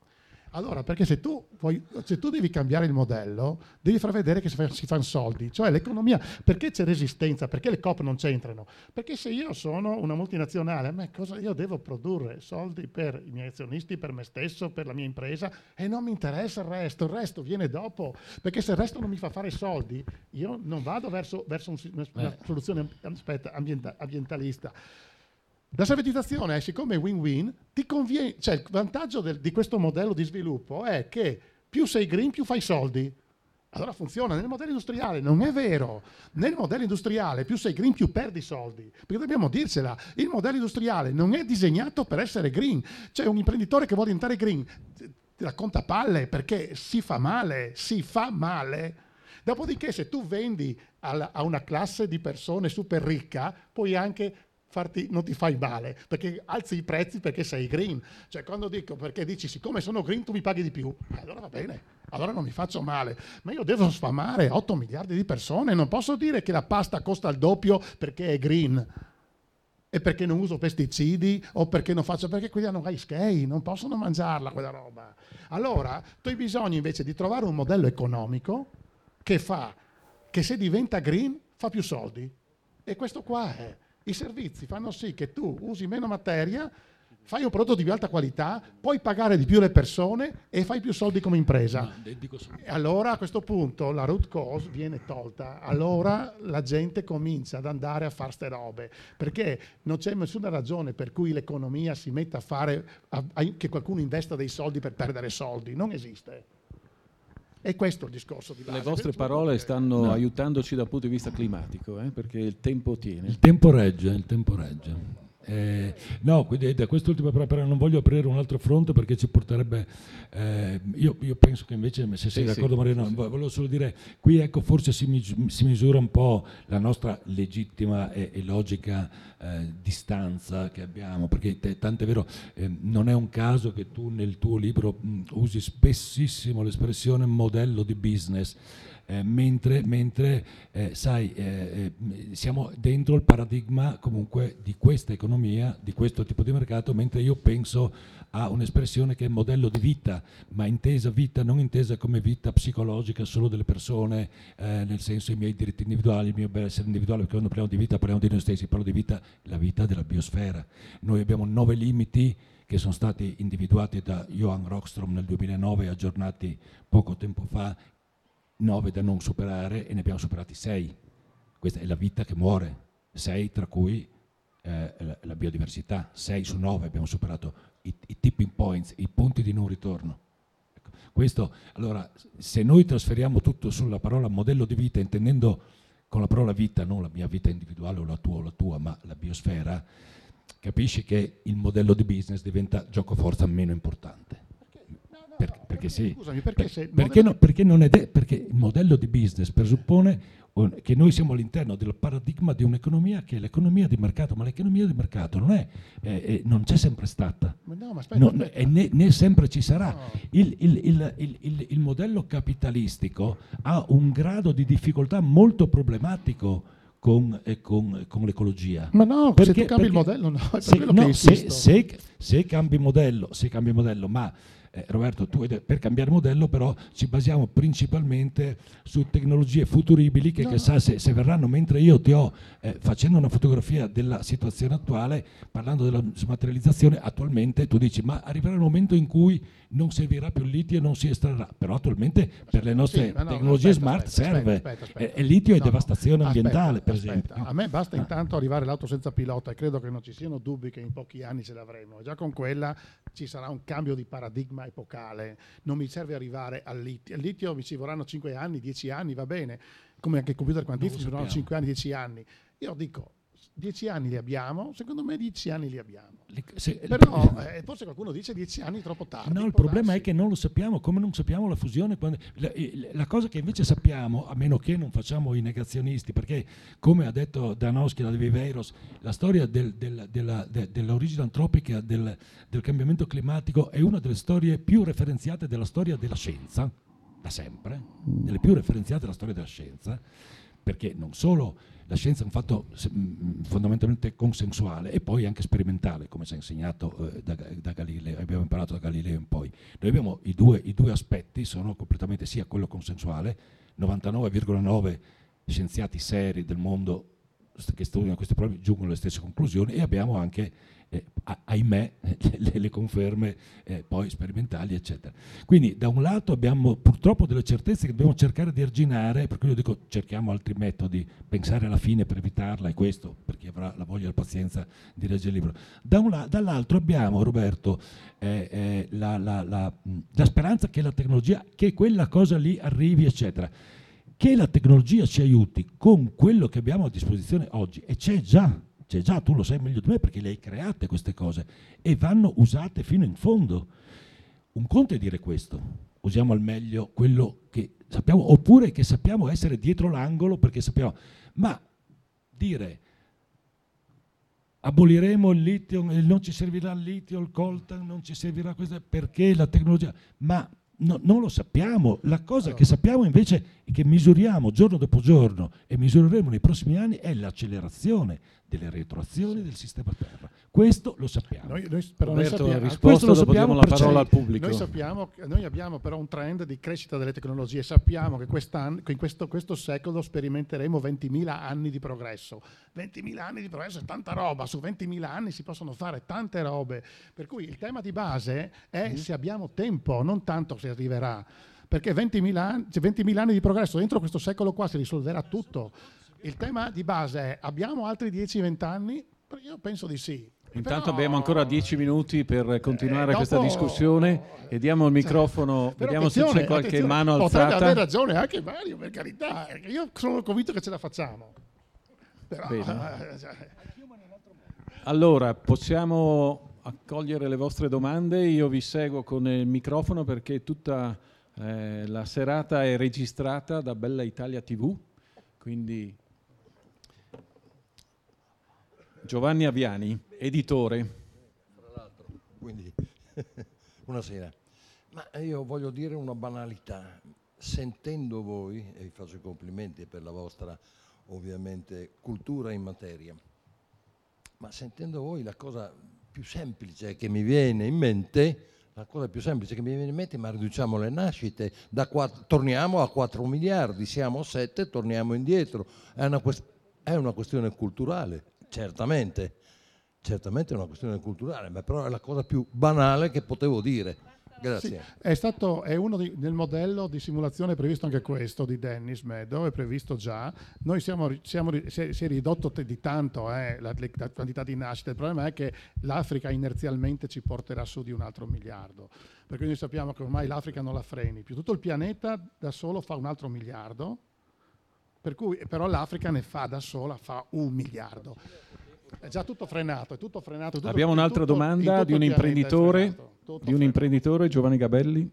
Allora, perché se tu, vuoi, se tu, devi cambiare il modello, devi far vedere che si, fa, si fanno soldi, cioè l'economia, perché c'è resistenza, perché le COP non c'entrano? Perché se io sono una multinazionale, a me cosa, io devo produrre? Soldi per i miei azionisti, per me stesso, per la mia impresa? E non mi interessa il resto, il resto viene dopo, perché se il resto non mi fa fare soldi, io non vado verso, verso un, una, una, soluzione aspetta, ambienta, ambientalista. La salvatizzazione, siccome è win-win, ti conviene, cioè il vantaggio del, di questo modello di sviluppo è che più sei green, più fai soldi. Allora funziona. Nel modello industriale non è vero. Nel modello industriale più sei green, più perdi soldi. Perché dobbiamo dircela, il modello industriale non è disegnato per essere green. C'è un imprenditore che vuole diventare green, ti racconta palle perché si fa male, si fa male. Dopodiché se tu vendi a una classe di persone super ricca, puoi anche farti, non ti fai male, perché alzi i prezzi perché sei green. Cioè quando dico, perché dici, siccome sono green tu mi paghi di più, allora va bene, allora non mi faccio male. Ma io devo sfamare 8 miliardi di persone, non posso dire che la pasta costa il doppio perché è green e perché non uso pesticidi o perché non faccio perché quelli hanno high scale, non possono mangiarla quella roba. Allora, tu hai bisogno invece di trovare un modello economico che fa che se diventa green fa più soldi. E questo qua è. I servizi fanno sì che tu usi meno materia, fai un prodotto di più alta qualità, puoi pagare di più le persone e fai più soldi come impresa. E allora a questo punto la root cause viene tolta, allora la gente comincia ad andare a fare ste robe, perché non c'è nessuna ragione per cui l'economia si metta a fare, a, a, che qualcuno investa dei soldi per perdere soldi, non esiste. E questo è il discorso di base. Le vostre parole stanno no. aiutandoci dal punto di vista climatico, eh? perché il tempo tiene. Il tempo regge, il tempo regge. Eh, no, quindi da quest'ultima però non voglio aprire un altro fronte perché ci porterebbe. Eh, io, io, penso che invece, se sei sì, d'accordo, sì, Marino, sì. volevo solo dire: qui ecco, forse si, si, misura un po' la nostra legittima e, e logica eh, distanza che abbiamo, perché tanto è vero, eh, non è un caso che tu nel tuo libro mh, usi spessissimo l'espressione modello di business. Eh, mentre, mentre eh, sai, eh, eh, siamo dentro il paradigma comunque di questa economia, di questo tipo di mercato, mentre io penso a un'espressione che è modello di vita, ma intesa vita non intesa come vita psicologica solo delle persone, eh, nel senso i miei diritti individuali, il mio benessere individuale, perché quando parliamo di vita parliamo di noi stessi, parlo di vita, la vita della biosfera. Noi abbiamo nove limiti che sono stati individuati da Johan Rockstrom nel 2009 aggiornati poco tempo fa 9 da non superare e ne abbiamo superati 6. Questa è la vita che muore, 6 tra cui eh, la, biodiversità, 6 su 9 abbiamo superato i, i, tipping points, i punti di non ritorno. Ecco. Questo, allora, se noi trasferiamo tutto sulla parola modello di vita, intendendo con la parola vita non la mia vita individuale o la tua o la tua, ma la biosfera, capisci che il modello di business diventa gioco forza meno importante. Per, perché sì. Scusami, perché, per, perché, no, perché, non è de- perché il modello di business presuppone che noi siamo all'interno del paradigma di un'economia che è l'economia di mercato, ma l'economia di mercato non, è, eh, non c'è sempre stata, no, aspetta, non, aspetta. Né, né, sempre ci sarà. No. Il, il, il, il, modello capitalistico ha un grado di difficoltà molto problematico con, eh, con, con, l'ecologia. Ma no, perché, se tu cambi il modello, no, se, no, se, se, se, cambi modello, se cambi modello, ma eh, Roberto, tu, per cambiare modello però ci basiamo principalmente su tecnologie futuribili che no. chissà se, se, verranno, mentre io ti ho, eh, facendo una fotografia della situazione attuale, parlando della smaterializzazione, attualmente tu dici ma arriverà il momento in cui non servirà più il litio e non si estrarrà, però attualmente per le nostre sì, no, tecnologie aspetta, smart aspetta, serve. Aspetta, e, e litio è no, devastazione ambientale, per esempio. A me basta ah. intanto arrivare l'auto senza pilota e credo che non ci siano dubbi che in pochi anni ce l'avremo. Già con quella ci sarà un cambio di paradigma epocale. Non mi serve arrivare al litio. Al litio mi ci vorranno 5 anni, 10 anni, va bene. Come anche i computer quantistici ci vorranno 5 anni, 10 anni. Io dico, dieci anni li abbiamo, secondo me dieci anni li abbiamo. Se, Però eh, forse qualcuno dice dieci anni troppo tardi. No, il problema darsi. è che non lo sappiamo, come non sappiamo la fusione. Quando, la, la, cosa che invece sappiamo, a meno che non facciamo i negazionisti, perché come ha detto Danowski da Viveiros, la storia del, del, della, de, dell'origine antropica del, del cambiamento climatico è una delle storie più referenziate della storia della scienza, da sempre, delle più referenziate della storia della scienza, perché non solo la scienza è un fatto mm, fondamentalmente consensuale e poi anche sperimentale, come si è insegnato eh, da, da, Galileo, abbiamo imparato da Galileo in poi. Noi abbiamo i due, i due aspetti, sono completamente sia quello consensuale, 99,9 scienziati seri del mondo che studiano questi problemi giungono alle stesse conclusioni e abbiamo anche eh, ahimè, le, le conferme eh, poi sperimentali, eccetera. Quindi da un lato abbiamo purtroppo delle certezze che dobbiamo cercare di arginare, per cui io dico cerchiamo altri metodi, pensare alla fine per evitarla, e questo per chi avrà la voglia e la pazienza di leggere il libro. Da la, dall'altro abbiamo, Roberto, eh, eh la, la, la speranza che la tecnologia, che quella cosa lì arrivi, eccetera che la tecnologia ci aiuti con quello che abbiamo a disposizione oggi, e c'è già, c'è già, tu lo sai meglio di me perché le hai create queste cose e vanno usate fino in fondo. Un conto è dire questo, usiamo al meglio quello che sappiamo, oppure che sappiamo essere dietro l'angolo perché sappiamo, ma dire aboliremo il litio, non ci servirà il litio, il coltan, non ci servirà questo, perché la tecnologia, ma No, non lo sappiamo. La cosa allora. che sappiamo invece e che misuriamo giorno dopo giorno e misureremo nei prossimi anni è l'accelerazione delle retroazioni del sistema Terra. Questo lo sappiamo. Noi, noi, però Roberto, noi sappiamo, risposta, lo sappiamo la parola al pubblico. Noi, sappiamo, noi abbiamo però un trend di crescita delle tecnologie. Sappiamo che, che in questo, questo, secolo sperimenteremo 20.000 anni di progresso. 20.000 anni di progresso è tanta roba. Su 20.000 anni si possono fare tante robe. Per cui il tema di base è mm. se abbiamo tempo, non tanto se arriverà perché 20.000 anni, 20 anni, di progresso dentro questo secolo qua si risolverà tutto. Il tema di base è abbiamo altri 10-20 anni? Io penso di sì. Intanto però, abbiamo ancora 10 minuti per continuare eh, dopo, questa discussione e diamo il microfono, cioè, vediamo se c'è qualche mano alzata. Potrebbe avere ragione anche Mario, per carità. Io sono convinto che ce la facciamo. Però, allora, possiamo accogliere le vostre domande. Io vi seguo con il microfono perché tutta eh, la serata è registrata da Bella Italia TV, quindi Giovanni Aviani, editore. Tra l'altro, quindi buonasera. Ma io voglio dire una banalità. Sentendo voi, e vi faccio i complimenti per la vostra ovviamente cultura in materia, ma sentendo voi la cosa più semplice che mi viene in mente la cosa più semplice che mi viene in mente, ma riduciamo le nascite, 4, torniamo a 4 miliardi, siamo a 7, torniamo indietro. È una, quest- è una questione culturale, certamente, certamente è una questione culturale, ma però è la cosa più banale che potevo dire. Grazie. Sì, è, stato, è uno di, nel modello di simulazione previsto anche questo di Dennis Meadow, è previsto già. Noi siamo, siamo, si, è, si, è, ridotto di tanto eh, la, la, quantità di nascite, il problema è che l'Africa inerzialmente ci porterà su di un altro miliardo, perché noi sappiamo che ormai l'Africa non la freni più, tutto il pianeta da solo fa un altro miliardo, per cui, però l'Africa ne fa da sola, fa un miliardo. È già tutto frenato, è tutto frenato. Tutto, Abbiamo un'altra tutto, domanda di un imprenditore, di un imprenditore, Giovanni Gabelli.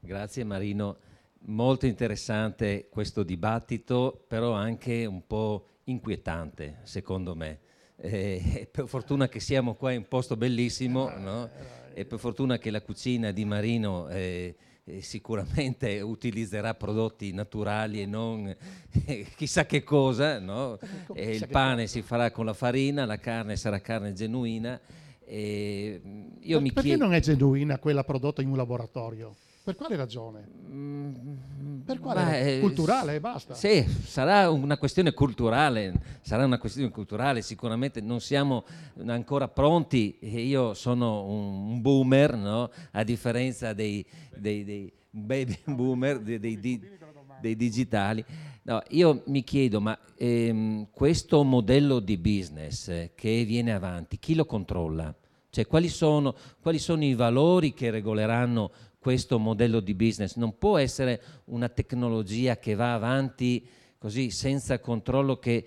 Grazie Marino, molto interessante questo dibattito, però anche un po' inquietante secondo me. Eh, per fortuna che siamo qua in un posto bellissimo no? e per fortuna che la cucina di Marino... Eh, sicuramente utilizzerà prodotti naturali e non eh, chissà che cosa, no? il pane si farà con la farina, la carne sarà carne genuina. E mm, io per, mi perché chiedo... non è genuina quella prodotta in un laboratorio? Per quale ragione? Mm, per quale? Beh, culturale e basta. Sì, sarà una questione culturale, sarà una questione culturale, sicuramente non siamo ancora pronti, io sono un boomer, no? a differenza dei, dei, dei baby boomer, dei, dei, dei digitali. No, io mi chiedo, ma ehm, questo modello di business eh, che viene avanti, chi lo controlla? Cioè, quali sono, quali sono i valori che regoleranno questo modello di business? Non può essere una tecnologia che va avanti così senza controllo che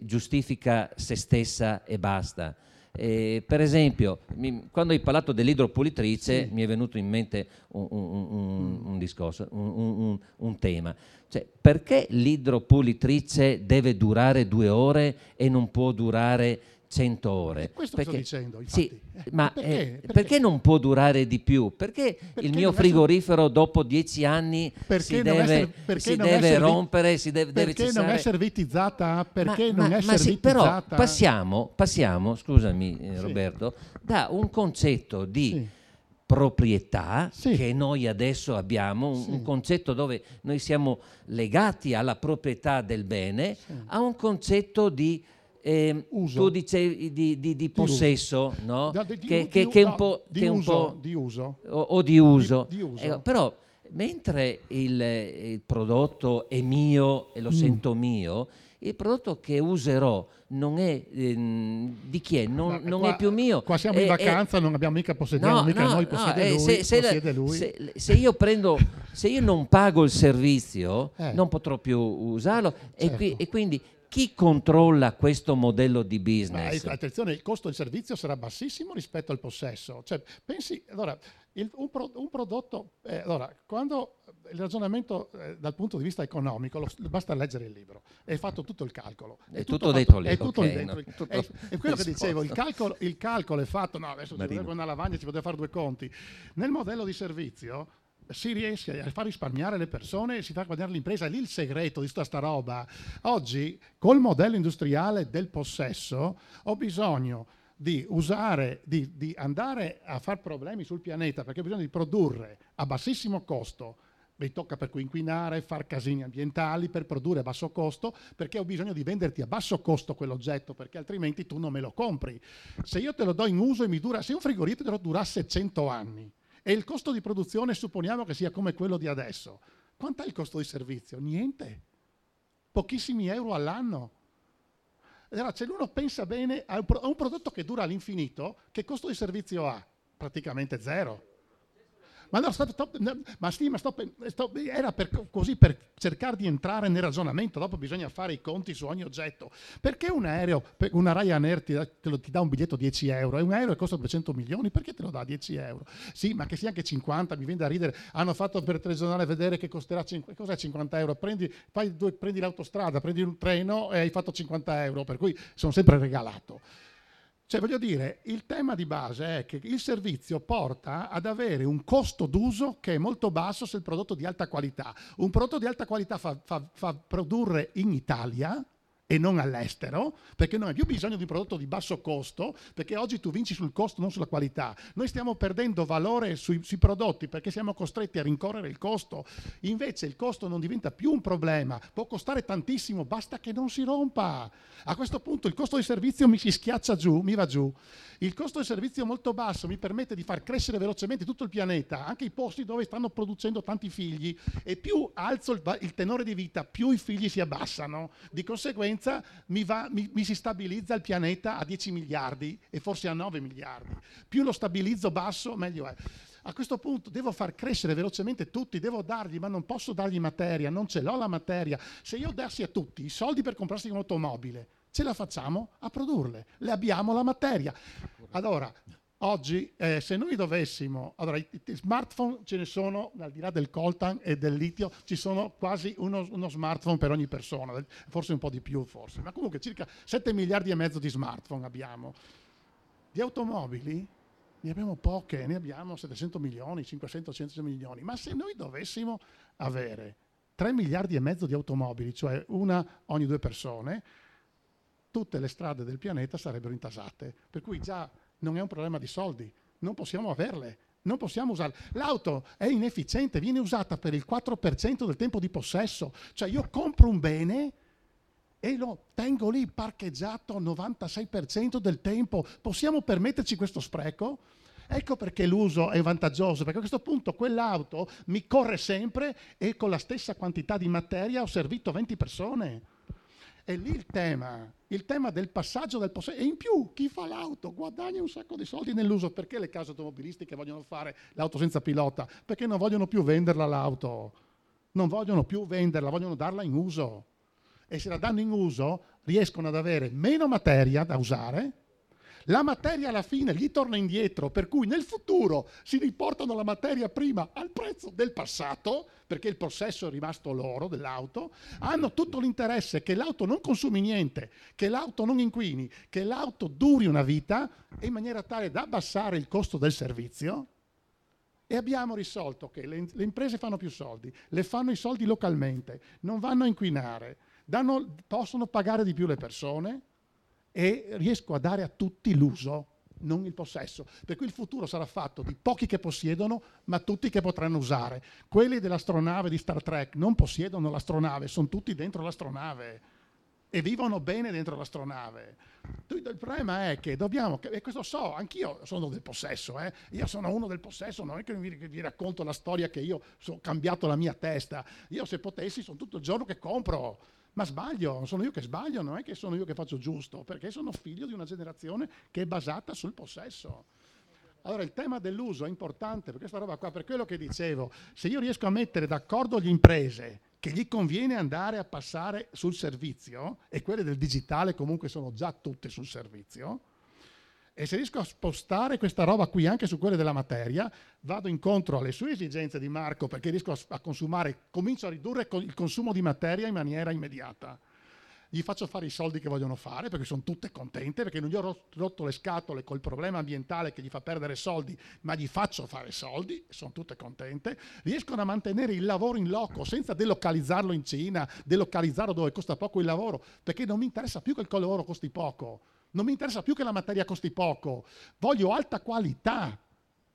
giustifica se stessa e basta. Eh, per esempio, mi, quando hai parlato dell'idropulitrice sì. mi è venuto in mente un, un, un, un discorso, un, tema. Cioè, perché l'idropulitrice deve durare due ore e non può durare 100 ore. Questo perché, sto dicendo, infatti. Sì, eh, ma perché? Eh, perché? perché? non può durare di più? Perché, perché il mio frigorifero essere... dopo dieci anni si deve, ser... si deve servi... rompere, si deve, perché deve non è servitizzata? Perché ma, non ma, è ma? Sì, però passiamo, passiamo, scusami eh, Roberto, sì. da un concetto di... Sì proprietà sì. che noi adesso abbiamo, un, sì. un, concetto dove noi siamo legati alla proprietà del bene, sì. a un concetto di eh, tu dicevi di, di, di possesso, no? Da, di, che, che, che, è un po'... Di, un uso, po di uso. O, o di uso. uso. Eh, però, mentre il, il, prodotto è mio e lo mm. sento mio, il prodotto che userò non è ehm, di chi è, non, non qua, è più mio. Qua siamo è, in vacanza, è, non abbiamo mica possediamo, no, mica no, noi possiede no, eh, lui, se, se, lui. Se, se, io prendo, se io non pago il servizio, eh. non potrò più usarlo certo. e, qui, e, quindi chi controlla questo modello di business? Ma, attenzione, il costo del servizio sarà bassissimo rispetto al possesso. Cioè, pensi, allora, il, un, pro, un, prodotto, eh, allora, quando il ragionamento eh, dal punto di vista economico, lo, basta leggere il libro, è fatto tutto il calcolo. È, è tutto, tutto dentro lì. È tutto okay, dentro. No, tutto è, è, quello che dicevo, il calcolo, il calcolo, è fatto, no, adesso Marino. ci una lavagna, ci poteva fare due conti. Nel modello di servizio si riesce a far risparmiare le persone e si fa guadagnare l'impresa. Lì il segreto di tutta sta roba. Oggi, col modello industriale del possesso, ho bisogno di usare, di, di andare a fare problemi sul pianeta perché ho bisogno di produrre a bassissimo costo mi tocca per cui inquinare, far casini ambientali per produrre a basso costo, perché ho bisogno di venderti a basso costo quell'oggetto, perché altrimenti tu non me lo compri. Se io te lo do in uso e mi dura, se un frigorifero durasse 100 anni, e il costo di produzione supponiamo che sia come quello di adesso. Quant'è il costo di servizio? Niente. Pochissimi euro all'anno. Allora, se uno pensa bene a un, prodotto che dura all'infinito, che costo di servizio ha? Praticamente zero. Ma no, stop, stop, no, ma sì, ma stop, era per, così per cercare di entrare nel ragionamento, dopo bisogna fare i conti su ogni oggetto. Perché un aereo, una Ryanair ti, te lo, ti dà un biglietto 10 euro e un aereo che costa 200 milioni, perché te lo dà 10 euro? Sì, ma che sia anche 50, mi viene da ridere, hanno fatto per telegiornale vedere che costerà 50, cos'è 50 euro, prendi, due, prendi l'autostrada, prendi un treno e hai fatto 50 euro, per cui sono sempre regalato. Cioè, voglio dire, il tema di base è che il servizio porta ad avere un costo d'uso che è molto basso se il prodotto è di alta qualità. Un prodotto di alta qualità fa, fa, fa produrre in Italia, e non all'estero, perché non hai più bisogno di un prodotto di basso costo, perché oggi tu vinci sul costo, non sulla qualità. Noi stiamo perdendo valore sui, sui, prodotti perché siamo costretti a rincorrere il costo. Invece il costo non diventa più un problema, può costare tantissimo, basta che non si rompa. A questo punto il costo di servizio mi si schiaccia giù, mi va giù. Il costo del servizio molto basso mi permette di far crescere velocemente tutto il pianeta, anche i posti dove stanno producendo tanti figli, e più alzo il, il tenore di vita, più i figli si abbassano. Di conseguenza mi, va, mi, mi si stabilizza il pianeta a 10 miliardi e forse a 9 miliardi. Più lo stabilizzo basso, meglio è. A questo punto devo far crescere velocemente tutti, devo dargli, ma non posso dargli materia, non ce l'ho la materia. Se io dassi a tutti i soldi per comprarsi un'automobile, ce la facciamo a produrle, le abbiamo la materia. Allora, oggi eh, se noi dovessimo, allora i, i, smartphone ce ne sono, al di là del coltan e del litio, ci sono quasi uno, uno, smartphone per ogni persona, forse un po' di più forse, ma comunque circa 7 miliardi e mezzo di smartphone abbiamo. Di automobili ne abbiamo poche, ne abbiamo 700 milioni, 500, 100 milioni, ma se noi dovessimo avere 3 miliardi e mezzo di automobili, cioè una ogni due persone, tutte le strade del pianeta sarebbero intasate. Per cui già non è un problema di soldi, non possiamo averle, non possiamo usarle. L'auto è inefficiente, viene usata per il 4% del tempo di possesso, cioè io compro un bene e lo tengo lì parcheggiato il 96% del tempo. Possiamo permetterci questo spreco? Ecco perché l'uso è vantaggioso, perché a questo punto quell'auto mi corre sempre e con la stessa quantità di materia ho servito 20 persone. È lì il tema, il tema del passaggio del possesso. E in più, chi fa l'auto guadagna un sacco di soldi nell'uso. Perché le case automobilistiche vogliono fare l'auto senza pilota? Perché non vogliono più venderla l'auto. Non vogliono più venderla, vogliono darla in uso. e se la danno in uso riescono ad avere meno materia da usare, la materia alla fine gli torna indietro, per cui nel futuro si riportano la materia prima al prezzo del passato, perché il possesso è rimasto loro dell'auto, hanno tutto l'interesse che l'auto non consumi niente, che l'auto non inquini, che l'auto duri una vita in maniera tale da abbassare il costo del servizio. E abbiamo risolto che le, le imprese fanno più soldi, le fanno i soldi localmente, non vanno a inquinare, danno, possono pagare di più le persone, e riesco a dare a tutti l'uso, non il possesso. Per cui il futuro sarà fatto di pochi che possiedono, ma tutti che potranno usare. Quelli dell'astronave di Star Trek non possiedono l'astronave, sono tutti dentro l'astronave e vivono bene dentro l'astronave. Il problema è che dobbiamo, e questo so, anch'io sono del possesso, eh? io sono uno del possesso, non è che vi, vi racconto la storia che io ho cambiato la mia testa, io se potessi sono tutto il giorno che compro, ma sbaglio, sono io che sbaglio, non è che sono io che faccio giusto, perché sono figlio di una generazione che è basata sul possesso. Allora il tema dell'uso è importante per questa roba qua, per quello che dicevo, se io riesco a mettere d'accordo le imprese che gli conviene andare a passare sul servizio, e quelle del digitale comunque sono già tutte sul servizio, e se riesco a spostare questa roba qui anche su quelle della materia, vado incontro alle sue esigenze di Marco perché riesco a, a consumare, comincio a ridurre il consumo di materia in maniera immediata. Gli faccio fare i soldi che vogliono fare perché sono tutte contente, perché non gli ho rotto le scatole col problema ambientale che gli fa perdere soldi, ma gli faccio fare soldi, sono tutte contente. Riescono a mantenere il lavoro in loco senza delocalizzarlo in Cina, delocalizzarlo dove costa poco il lavoro, perché non mi interessa più che il lavoro costi poco non mi interessa più che la materia costi poco, voglio alta qualità,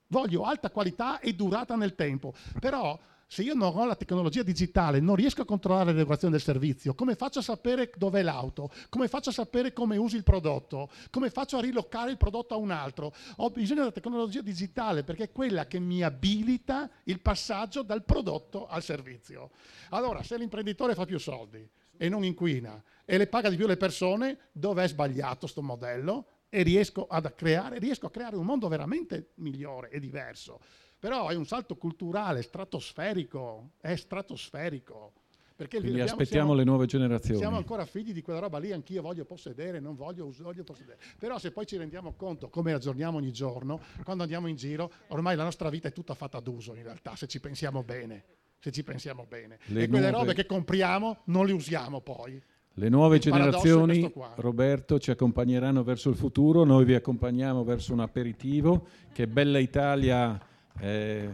voglio alta qualità e durata nel tempo. Però se io non ho la tecnologia digitale, non riesco a controllare l'erogazione del servizio, come faccio a sapere dov'è l'auto? Come faccio a sapere come usi il prodotto? Come faccio a rilocare il prodotto a un altro? Ho bisogno della tecnologia digitale perché è quella che mi abilita il passaggio dal prodotto al servizio. Allora, se l'imprenditore fa più soldi, e non inquina e le paga di più le persone, dove è sbagliato questo modello? E riesco, creare, riesco a creare un mondo veramente migliore e diverso. Però è un salto culturale stratosferico, è stratosferico. Perché Quindi abbiamo, aspettiamo siamo, le nuove generazioni. Siamo ancora figli di quella roba lì, anch'io voglio possedere, non voglio, voglio possedere. Però se poi ci rendiamo conto come aggiorniamo ogni giorno, quando andiamo in giro, ormai la nostra vita è tutta fatta d'uso in realtà, se ci pensiamo bene se ci pensiamo bene. Le e quelle nuove... robe che compriamo non le usiamo poi. Le nuove il generazioni, Roberto, ci accompagneranno verso il futuro, noi vi accompagniamo verso un aperitivo che Bella Italia eh,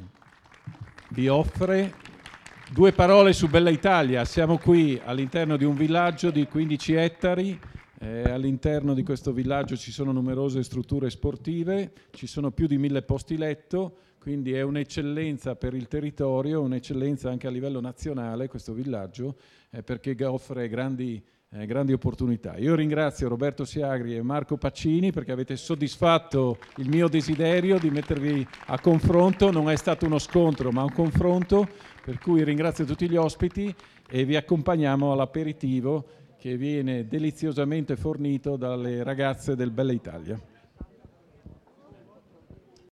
vi offre. Due parole su Bella Italia, siamo qui all'interno di un villaggio di 15 ettari, eh, all'interno di questo villaggio ci sono numerose strutture sportive, ci sono più di mille posti letto, quindi è un'eccellenza per il territorio, un'eccellenza anche a livello nazionale questo villaggio, eh, perché offre grandi, eh, grandi, opportunità. Io ringrazio Roberto Siagri e Marco Paccini perché avete soddisfatto il mio desiderio di mettervi a confronto, non è stato uno scontro ma un confronto, per cui ringrazio tutti gli ospiti e vi accompagniamo all'aperitivo che viene deliziosamente fornito dalle ragazze del Bella Italia.